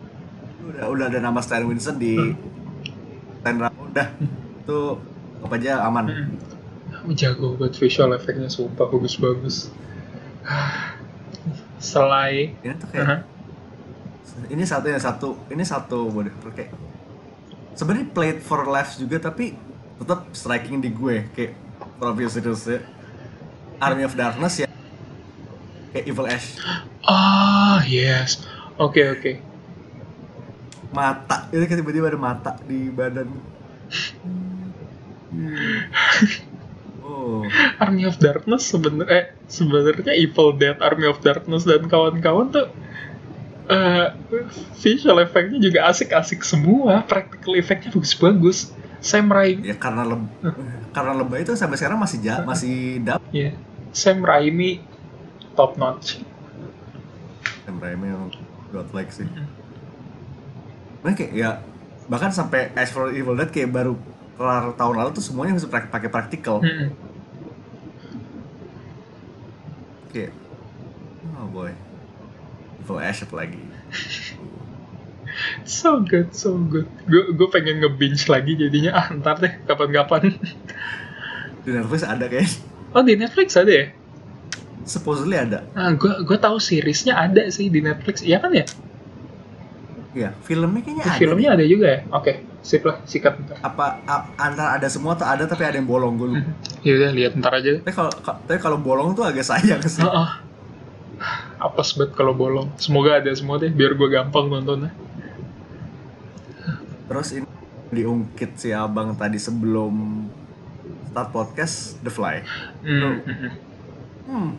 Udah udah ada nama Stan Winston di Stan Ra- udah. Itu apa aja aman? Jago buat visual efeknya sumpah bagus-bagus. Selain ini tuh kayak Aha. ini satu yang satu. Ini satu mode kayak sebenarnya played for laughs juga tapi tetap striking di gue. Kayak Prometheus Serious ya Army of Darkness ya. Kayak Evil Ash. Ah yes. Oke oke. Mata. Itu kan tiba-tiba ada mata di badan. Oh. Army of Darkness sebenarnya eh, sebenarnya Evil Dead Army of Darkness dan kawan-kawan tuh eh, visual efeknya juga asik-asik semua. Practical efeknya bagus-bagus Sam Raimi. Ya karena leb karena lebay itu sampai sekarang masih ja masih dap. Ya Sam Raimi top notch. Sam Raimi yang God like sih. Nah, kayak ya bahkan sampai Ash for Evil Dead kayak baru kelar tahun lalu tuh semuanya bisa prak- pakai praktikal. Mm-mm. kayak oh boy. Evil Ash lagi so good so good. Gue gue pengen nge-binge lagi jadinya. Ah ntar deh kapan-kapan. Di Netflix ada kayak oh di Netflix ada ya? Supposedly ada. Ah gue gue tahu seriesnya ada sih di Netflix. Iya kan ya? Iya, filmnya kayaknya ada. filmnya ada juga ya? Oke sip lah sikat ntar. Apa a- antara ada semua atau ada tapi ada yang bolong? Gue lupa. ya udah lihat ntar aja. Tapi kalau ka- tapi kalau bolong tuh agak sayang sih. Heeh. Apes banget kalau bolong. Semoga ada semua deh, biar gue gampang nontonnya. Terus ini diungkit si abang tadi sebelum start podcast The Fly. Hmm, hmm, hmm. Hmm.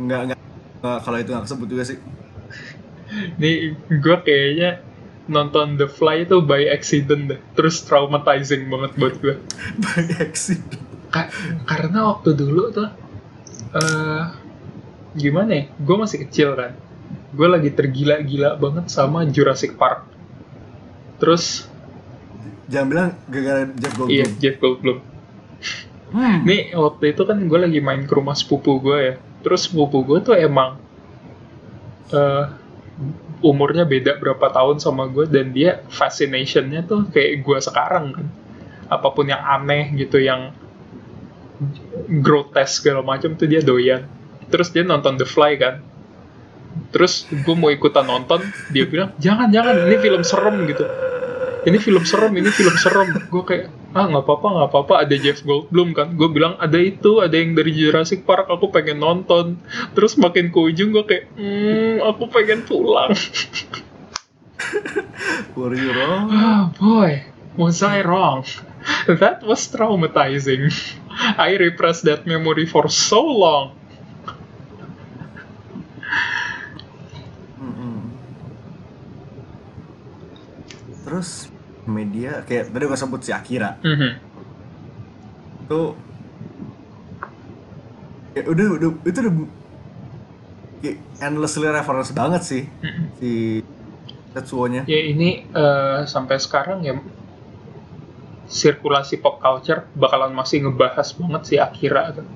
Enggak enggak enggak, kalau itu nggak kesebut juga sih. Nih, gue kayaknya nonton The Fly itu by accident deh. Terus traumatizing banget buat gue. By accident. Ka- karena waktu dulu tuh, eh gimana ya? Gue masih kecil kan. Gue lagi tergila-gila banget sama Jurassic Park. Terus, Jangan bilang gara-gara Jeff Goldblum. iya Jeff Goldblum. Hmm. Nih waktu itu kan gue lagi main ke rumah sepupu gue ya. Terus sepupu gue tuh emang eh umurnya beda berapa tahun sama gue dan dia fascinationnya tuh kayak gue sekarang kan apa pun yang aneh gitu yang grotesque segala macam tuh dia doyan terus dia nonton The Fly kan terus gue mau ikutan nonton dia bilang jangan jangan ini film serem gitu. Ini film serem ini film serem. Gue kayak ah nggak apa-apa nggak apa-apa ada Jeff Goldblum kan? Gue bilang ada itu ada yang dari Jurassic Park aku pengen nonton. Terus makin ke ujung gue kayak hmm aku pengen pulang. Were you wrong? oh boy was I wrong? That was traumatizing. I repressed that memory for so long Terus media kayak tadi gue sebut si Akira Mhm. itu ya udah udah itu udah kayak endlessly reference banget sih Mhm. si Tetsuo-nya. ya ini eh, sampai sekarang ya sirkulasi pop culture bakalan masih ngebahas banget si Akira tuh.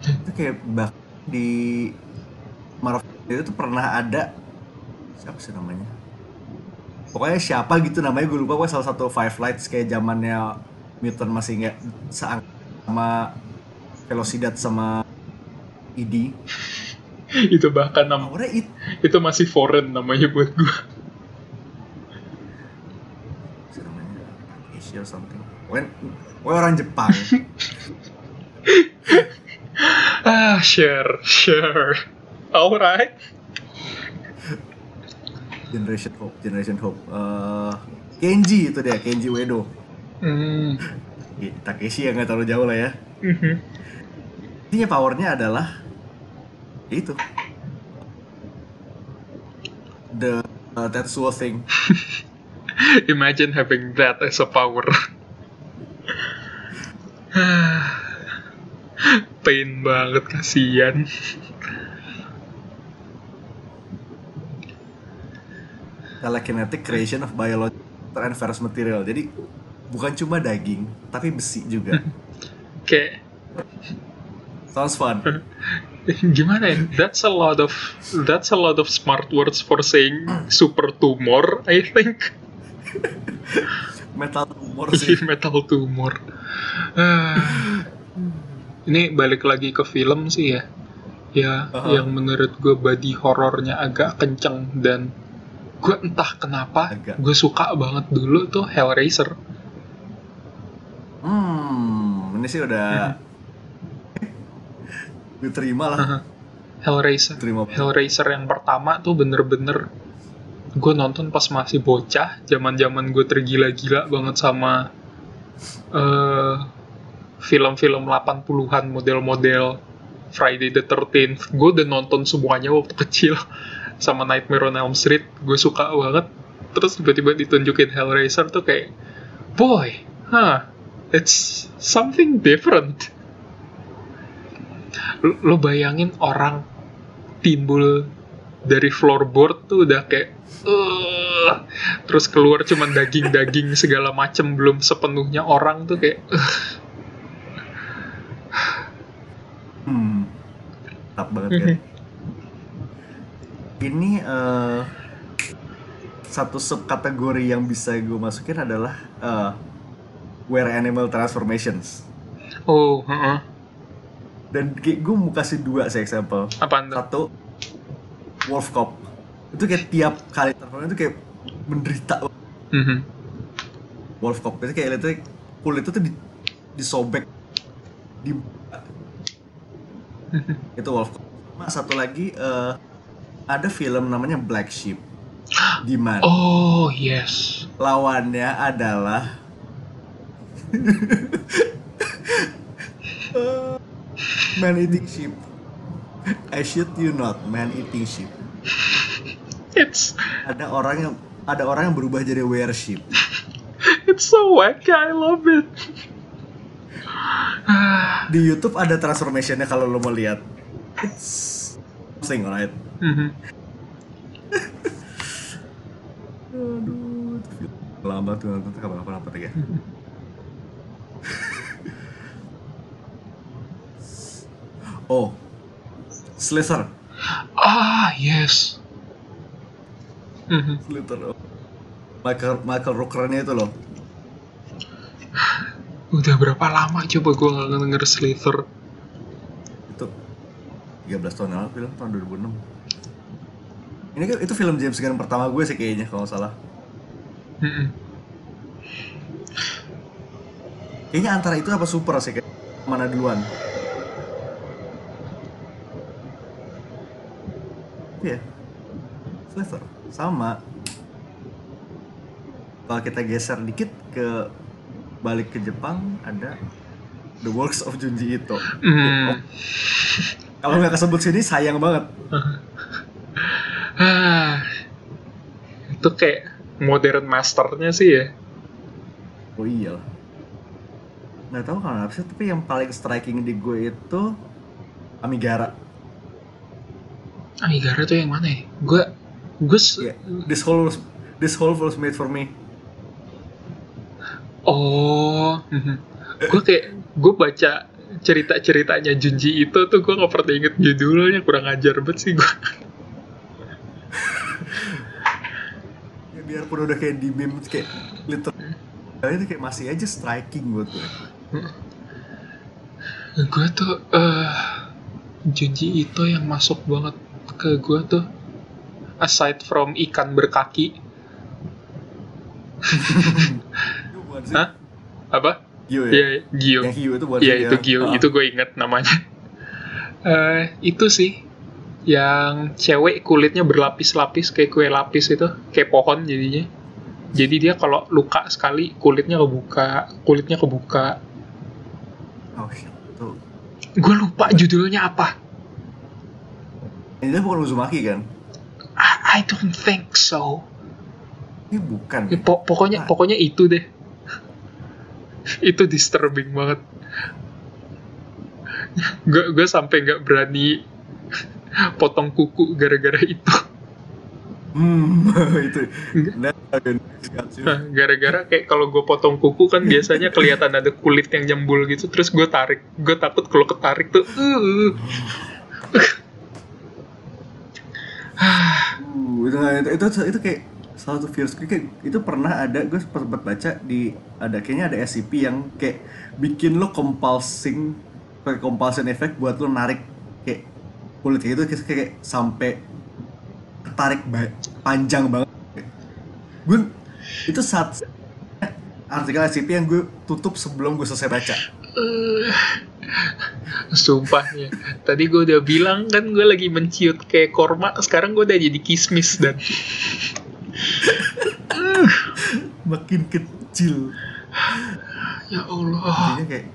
Itu kayak bah di Marvel itu pernah ada siapa sih namanya? Pokoknya siapa gitu namanya gue lupa pokoknya salah satu Five Lights kayak zamannya Mutant masih nggak seang sama Velocidat sama ID. itu bahkan nam- Pokoknya it, itu masih foreign namanya buat gue Asia or something. Pokoknya, pokoknya orang Jepang. ah sure sure alright Generation Hope, Generation Hope. Eh, Kenji itu dia, Kenji Uedo. hmm. Takeshi yang nggak terlalu jauh lah ya. Mhm. Intinya powernya adalah ya itu the uh, Tetsuo thing. imagine having that as a power pain banget kasihan Telekinetic creation of biological and material. Jadi bukan cuma daging, tapi besi juga. kayak Sounds fun. gimana ya that's a lot of that's a lot of smart words for saying super tumor I think Metal humor sih. metal tumor ini balik lagi ke film sih ya ya Aha. yang menurut gue body horornya agak kenceng dan gue entah kenapa gue suka banget dulu tuh Hellraiser. Hmm, ini sih udah diterima lah. Hellraiser. Terima. Hellraiser yang pertama tuh bener-bener gue nonton pas masih bocah zaman-zaman gue tergila-gila banget sama eh film-film 80-an model-model Friday the 13th gue udah nonton semuanya waktu kecil sama Nightmare on Elm Street gue suka banget terus tiba-tiba ditunjukin Hellraiser tuh kayak boy huh it's something different lo, lo bayangin orang timbul dari floorboard tuh udah kayak "Ugh." terus keluar cuman daging-daging segala macem belum sepenuhnya orang tuh kayak. Hmm. Banget kan. Ini eh, satu subkategori yang bisa gue masukin adalah eh, were animal transformations. oh heeh. Dan kayak gue mau kasih dua sih example. apaan tuh Satu wolf cop. Itu kayak tiap kali transformasi itu kayak menderita. Mhm. Wolf cop itu kayak lihatnya kulit itu tuh di, disobek di itu wolf cop. Sama satu lagi eh, ada film namanya Black Sheep. Di mana oh yes lawannya adalah man eating sheep. I shit you not, man eating sheep. it's Ada orang yang ada orang yang berubah jadi were sheep. it's so wacky I love it Di YouTube ada transformationnya kalau lo mau lihat. It's something, right? Mhm. Aduh, lama tuh nonton kapan kapan apa ya. oh, Slither. Ah, yes. Mhm. Slither. Michael Michael Rooker-nya itu loh. Udah berapa lama coba gue nggak denger Slither? Itu 13 tahun lalu film tahun 2006. Ini kan itu film James Gunn pertama gue sih kayaknya kalau nggak salah. Kayaknya antara itu apa Super sih kayak mana duluan? Iya. Slither sama. Kalau kita geser dikit ke balik ke Jepang ada The Works of Junji Ito. Hmm. Kalau nggak kesebut sini sayang banget. Ah, itu kayak modern masternya sih ya. Oh iya. Nggak tahu kenapa sih, tapi yang paling striking di gue itu Amigara. Amigara tuh yang mana ya? Gue, gue, Yeah. This whole was, this whole was made for me. oh, gue kayak gue baca cerita-ceritanya Junji itu tuh gue nggak pernah inget judulnya kurang ajar banget sih gue. Ya biarpun udah kayak di meme kayak literal itu kayak masih aja striking buat gue. gue tuh eh Junji itu yang masuk banget ke gue tuh aside from ikan berkaki? Hah? apa Gio ya? Iya, Gio. Yang Gio itu Iya sih itu ya? Gio, Ah. itu gue inget namanya. Eh itu sih yang cewek kulitnya berlapis-lapis kayak kue lapis itu, kayak pohon jadinya. Jadi dia kalau luka sekali kulitnya kebuka, kulitnya kebuka. Oh. Tuh. Gue lupa judulnya apa. Ini bukan Uzumaki kan? I, I don't think so. Ini bukan. Ya, po- pokoknya Ah. pokoknya itu deh. itu disturbing banget. Gue gue sampai nggak berani potong kuku gara-gara itu. Hmm, itu. Nah, gara-gara kayak kalau gue potong kuku kan biasanya kelihatan ada kulit yang jembul gitu terus gue tarik gue takut kalau ketarik tuh uh. Uh, itu, itu, itu itu kayak salah satu virus kayak itu pernah ada gue sempat baca di ada kayaknya ada SCP yang kayak bikin lo compulsing pakai compulsion effect buat lo narik kayak kulit kayak gitu kayak, kayak sampai ketarik ba- panjang banget. Gue itu saat artikel SCP yang gue tutup sebelum gue selesai baca. Eh, sumpahnya tadi gue udah bilang kan gue lagi menciut kayak korma sekarang gue udah jadi kismis dan makin kecil. Ya Allah. Kayak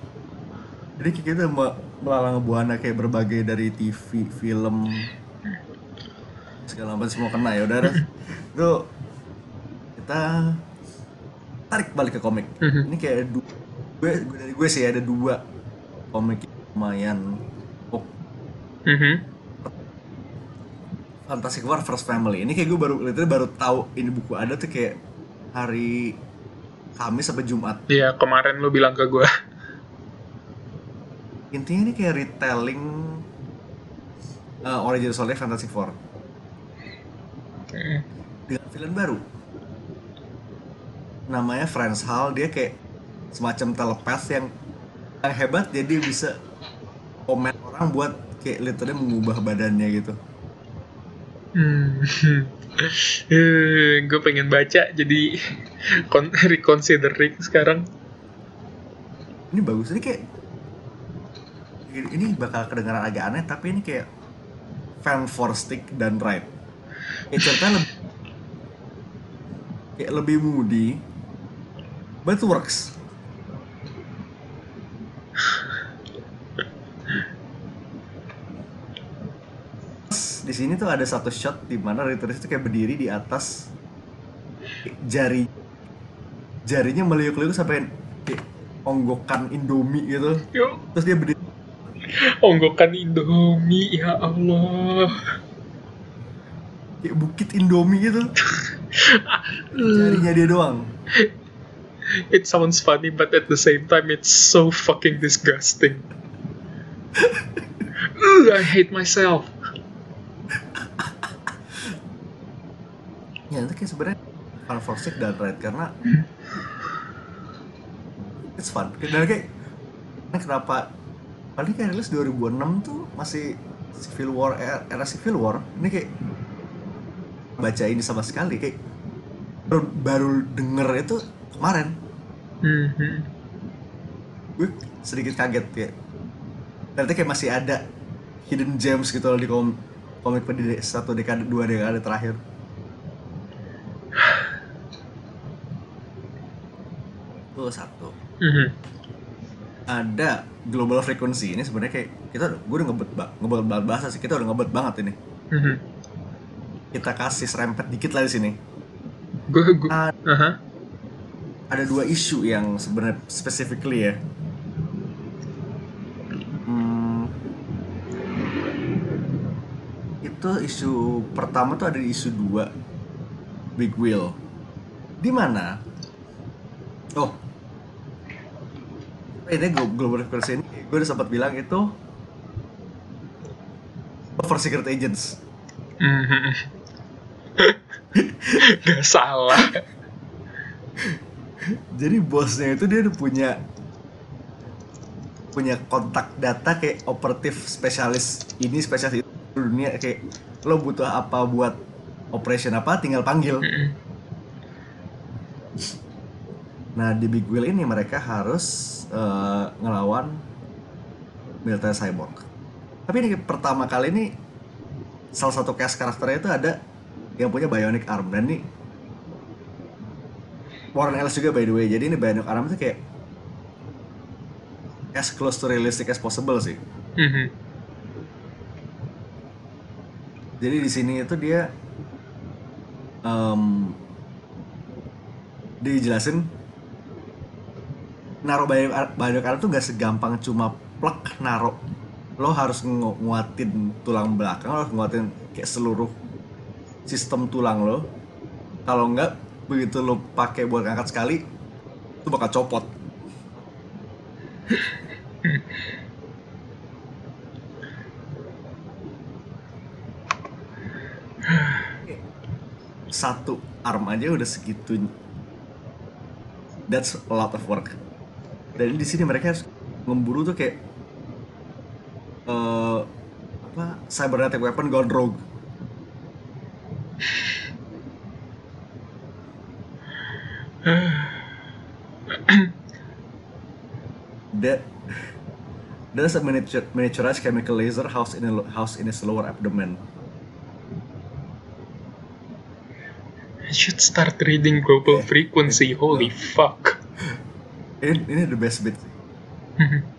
jadi kita me- melalang buana kayak berbagai dari TV, film segala macam semua kena ya udah dah. itu kita tarik balik ke komik Mhm. ini kayak du- gue, gue dari gue sih ada dua komik yang lumayan oh. Fantastic War First Family ini kayak gue baru literally baru tahu ini buku ada tuh kayak hari Kamis sampai Jumat ya kemarin lu bilang ke gue intinya ini kayak retelling uh, origin story Fantastic Four dengan villain baru namanya Franz Hall dia kayak semacam telepath yang yang hebat jadi bisa komen orang buat kayak literally mengubah badannya gitu Hmm. gue pengen baca jadi reconsidering sekarang. ini bagus ini kayak ini- ini bakal kedengaran agak aneh tapi ini kayak fan for stick dan right kayak ceritanya lebih kayak lebih moody but works. Di sini tuh ada satu shot di mana Returns itu kayak berdiri di atas jari jarinya meliuk-liuk sampai kayak onggokan Indomie gitu. Terus dia berdiri onggokan Indomie ya Allah. kayak bukit Indomie gitu jarinya dia doang It sounds funny, but at the same time, it's so fucking disgusting. Ugh, I hate myself. ya itu kayak sebenarnya fun for sick dan right karena it's fun dan kayak kenapa paling kayak rilis 2006 tuh masih Civil War era, era Civil War ini kayak baca ini sama sekali kayak baru, baru denger itu kemarin Mhm. gue sedikit kaget kayak ternyata kayak masih ada hidden gems gitu loh di kom komik pada satu dekade dua dekade terakhir itu satu Mhm. Ada global frequency ini sebenarnya kayak kita gue udah ngebet ngebet banget bahasa sih kita udah ngebet banget ini Mhm. kita kasih serempet dikit lah di sini Gue gue. Ah. Aha. ada dua isu yang sebenarnya specifically ya Hmm, itu isu pertama tuh ada di isu dua big wheel di mana oh ini glo- global frequency ini gue udah sempat bilang itu over secret agents. Gak salah. jadi bosnya itu dia udah punya punya kontak data kayak operatif spesialis ini spesialis itu dunia kayak lo butuh apa buat operation apa tinggal panggil Mhm. Nah di big wheel ini mereka harus eh, ngelawan militer cyborg. Tapi ini pertama kali ini salah satu cast karakternya itu ada yang punya bionic arm. Dan ini Warren Ellis juga by the way. Jadi ini bionic arm itu kayak as close to realistic as possible sih. Mhm. jadi di sini itu dia em dijelasin naruh banyak arm tuh gak segampang cuma plek naruh. Lo harus ngu- nguatin tulang belakang lo harus nguatin kayak seluruh sistem tulang lo. Kalau enggak begitu lo pakai buat ngangkat sekali itu bakal copot. Satu arm aja udah segitu that's a lot of work dan di sini mereka harus memburu tuh kayak eh apa cybernetic weapon gone rogue that there's a miniature, miniaturized chemical laser housed in a housed in its lower abdomen I should start reading global frequency. Holy fuck. Ini ini the best bit.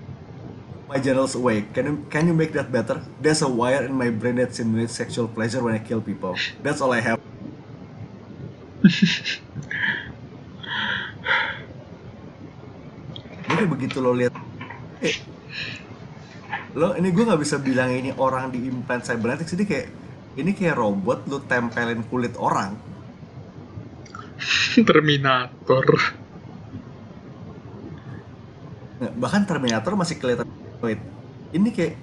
My general's awake. Can you can you make that better? There's a wire in my brain that simulates sexual pleasure when I kill people. That's all I have. Jadi begitu lo lihat, eh, lo ini gue nggak bisa bilang ini orang di implant cybernetics ini kayak ini kayak robot lo tempelin kulit orang. Terminator. Nah, bahkan Terminator masih kelihatan humanoid. Ini kayak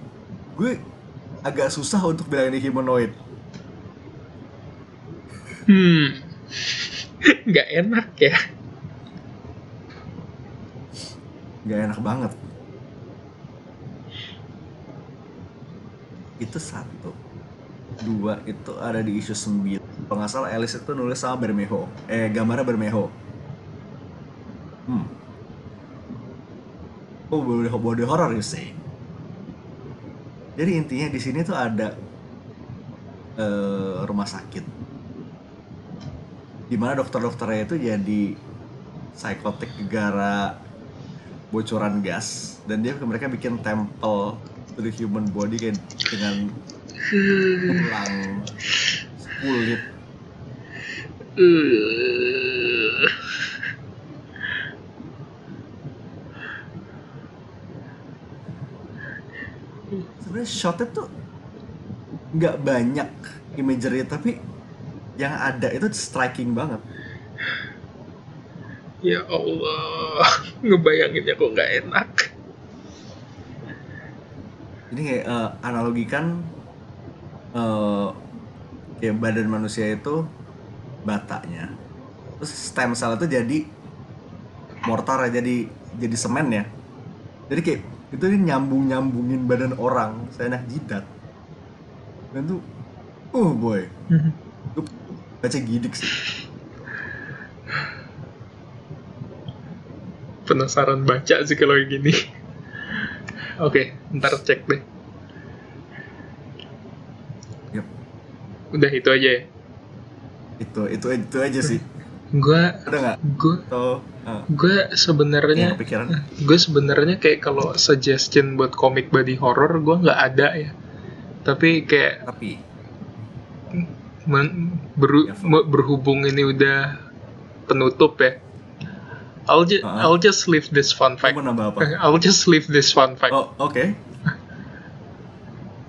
gue agak susah untuk bilang ini humanoid. Hmm. Gak enak ya. Gak enak banget. Itu satu. Dua itu ada di isu 9. Kalau nggak salah Alice itu nulis sama Bermejo. Eh gambarnya Bermejo. Hmm. Oh body, body horror you say. Jadi intinya di sini tuh ada eh, rumah sakit. Di mana dokter-dokternya itu jadi psikotik gara bocoran gas dan dia mereka bikin temple to the human body kayak dengan tulang kulit Uh. Sebenarnya shotnya tuh nggak banyak imagery tapi yang ada itu striking banget. Ya Allah, ngebayanginnya kok nggak enak. ini kayak eh, analogikan eh, kayak badan manusia itu batanya. Terus stem cell itu jadi mortar ya jadi jadi semen ya. Jadi kayak itu dia nyambung nyambungin badan orang saya nak jidat dan tuh oh boy gue baca gidik sih Penasaran baca sih kalau yang gini. Oke, ntar cek deh. Yep. Udah itu aja ya. itu itu itu aja sih Gua udah nggak? gue uh, gue yang sebenarnya kepikiran? gue sebenarnya kayak kalau suggestion buat komik body horror gue nggak ada ya. Tapi kayak tapi. Men- beru- Ya, me- berhubung ini udah penutup ya. I'll, ju- Ah. I'll just leave this fun fact. apa? I'll just leave this fun fact. Oh oke.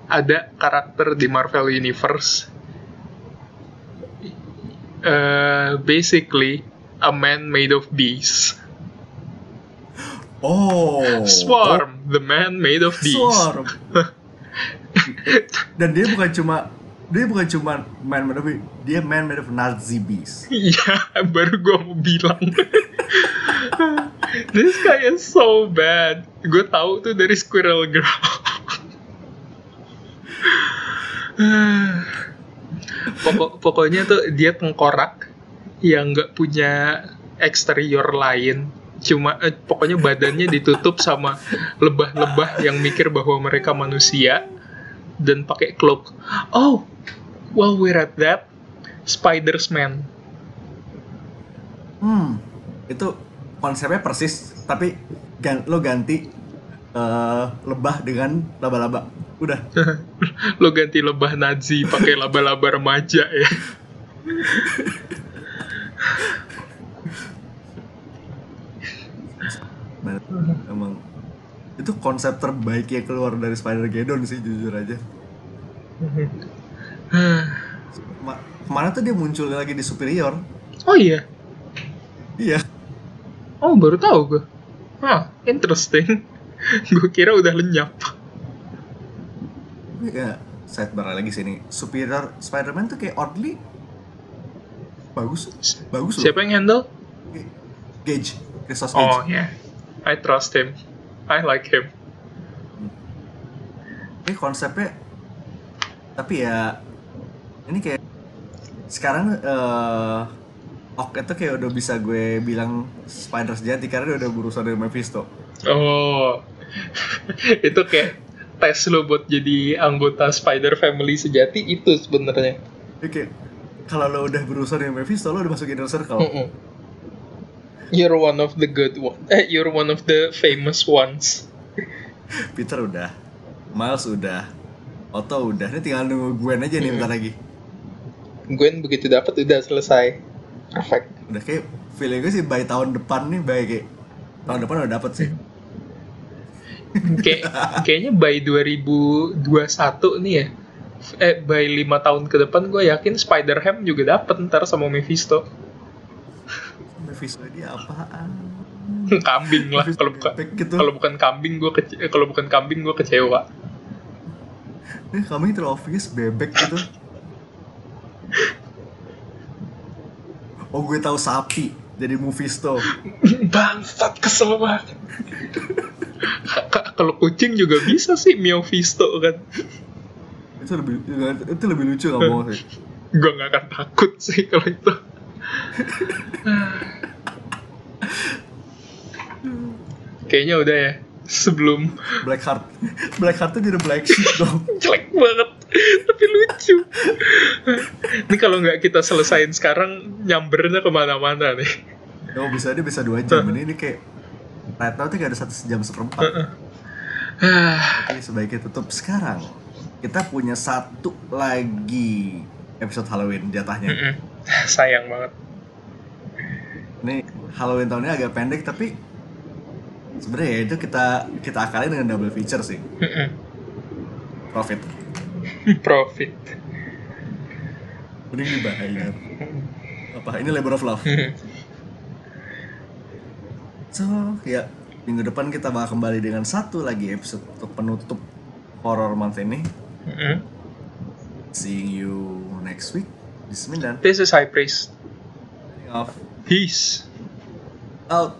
Ada karakter di Marvel Universe uh, basically a man made of bees oh Swarm the man made of bees Swarm. Dan dia bukan cuma dia bukan cuma man made of dia man made of Nazi bees. Iya, baru gue mau bilang. This guy is so bad. Gue tahu tuh dari Squirrel Girl. Pokok, pokoknya tuh dia tengkorak yang nggak punya eksterior lain. Cuma eh, pokoknya badannya ditutup sama lebah-lebah yang mikir bahwa mereka manusia dan pakai cloak. Oh, while we're at that, Spider's Man. Hmm, itu konsepnya persis, tapi gan lo ganti eh, lebah dengan laba-laba. Udah. lo ganti lebah Nazi pakai laba-laba remaja ya. Emang itu konsep terbaik yang keluar dari Spider-Geddon sih jujur aja. Ma- kemarin tuh dia muncul lagi di Superior. oh iya. Iya. Oh baru tahu gue. Hah, interesting. gue kira udah lenyap. Ya, sidebar lagi sini. Superior Spider-Man tuh kayak oddly bagus, bagus loh. Siapa yang handle? Gage, Christos Gage. Oh yeah, I trust him. I like him. Ini konsepnya tapi ya ini kayak sekarang eh Ock itu kayak udah bisa gue bilang spider sejati karena dia udah berusaha dengan Mephisto. Oh, itu kayak tes lo buat jadi anggota Spider Family sejati itu sebenarnya. Jadi kayak kalau lo udah berusaha dengan Mephisto, lo udah masuk inner circle. Mm-mm. You're one of the good one. Eh, you're one of the famous ones. Peter udah, Miles udah, Otto udah. Ini tinggal nunggu Gwen aja nih bentar lagi. Gwen begitu dapat udah selesai. Perfect. Udah kayak feeling gue sih by tahun depan nih, by kayak tahun depan udah dapet sih. Kayak kayaknya by 2021 nih ya. Eh, by 5 tahun ke depan gue yakin Spider-Ham juga dapet ntar sama Mephisto. Mephisto dia apaan? kambing lah kalau bukan gitu. kalau bukan kambing gue kece- kalau bukan kambing gue kecewa. Eh, kambing terlalu obvious bebek gitu. Oh gue tahu sapi jadi Mephisto. Bangsat kesel banget. Kalau kucing juga bisa sih Mephisto kan. Itu lebih itu lebih lucu nggak mau sih. Gue gak akan takut sih kalau itu. Kayaknya udah ya. Sebelum Black Heart, Black Heart tuh jadi Black Sheep dong. jelek banget, tapi lucu. Ini kalau nggak kita selesain sekarang, nyambernya ke mana-mana nih. Oh bisa dia bisa dua jam ini, ini kayak right now tuh ada satu jam seperempat. Ah, Oke sebaiknya tutup sekarang. Kita punya satu lagi episode Halloween jatahnya. mm-mm. Sayang banget. Ini Halloween tahun ini agak pendek tapi sebenarnya ya itu kita kita akalin dengan double feature sih. Profit. Profit. Mending dibayar. Apa? Ini labor of love. So, ya minggu depan kita bakal kembali dengan satu lagi episode untuk penutup horror month ini. Seeing you next week. Bismillah. This is High Priest. off Peace. out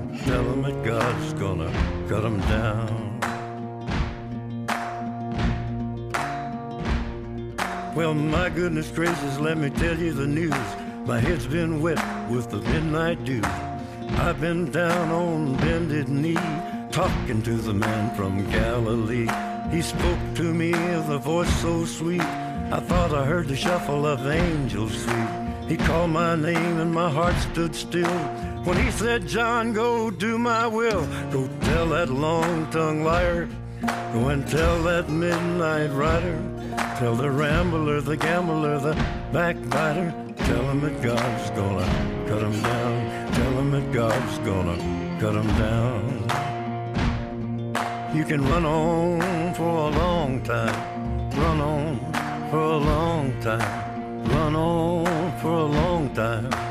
Tell him that God's gonna cut him down. Well, my goodness gracious, let me tell you the news. My head's been wet with the midnight dew. I've been down on bended knee, talking to the man from Galilee. He spoke to me with a voice so sweet. I thought I heard the shuffle of angels sweet. He called my name and my heart stood still. When he said, John, go do my will. Go tell that long-tongued liar. Go and tell that midnight rider. Tell the rambler, the gambler, the backbiter. Tell him that God's gonna cut him down. Tell him that God's gonna cut him down. You can run on for a long time. Run on for a long time. Run on for a long time.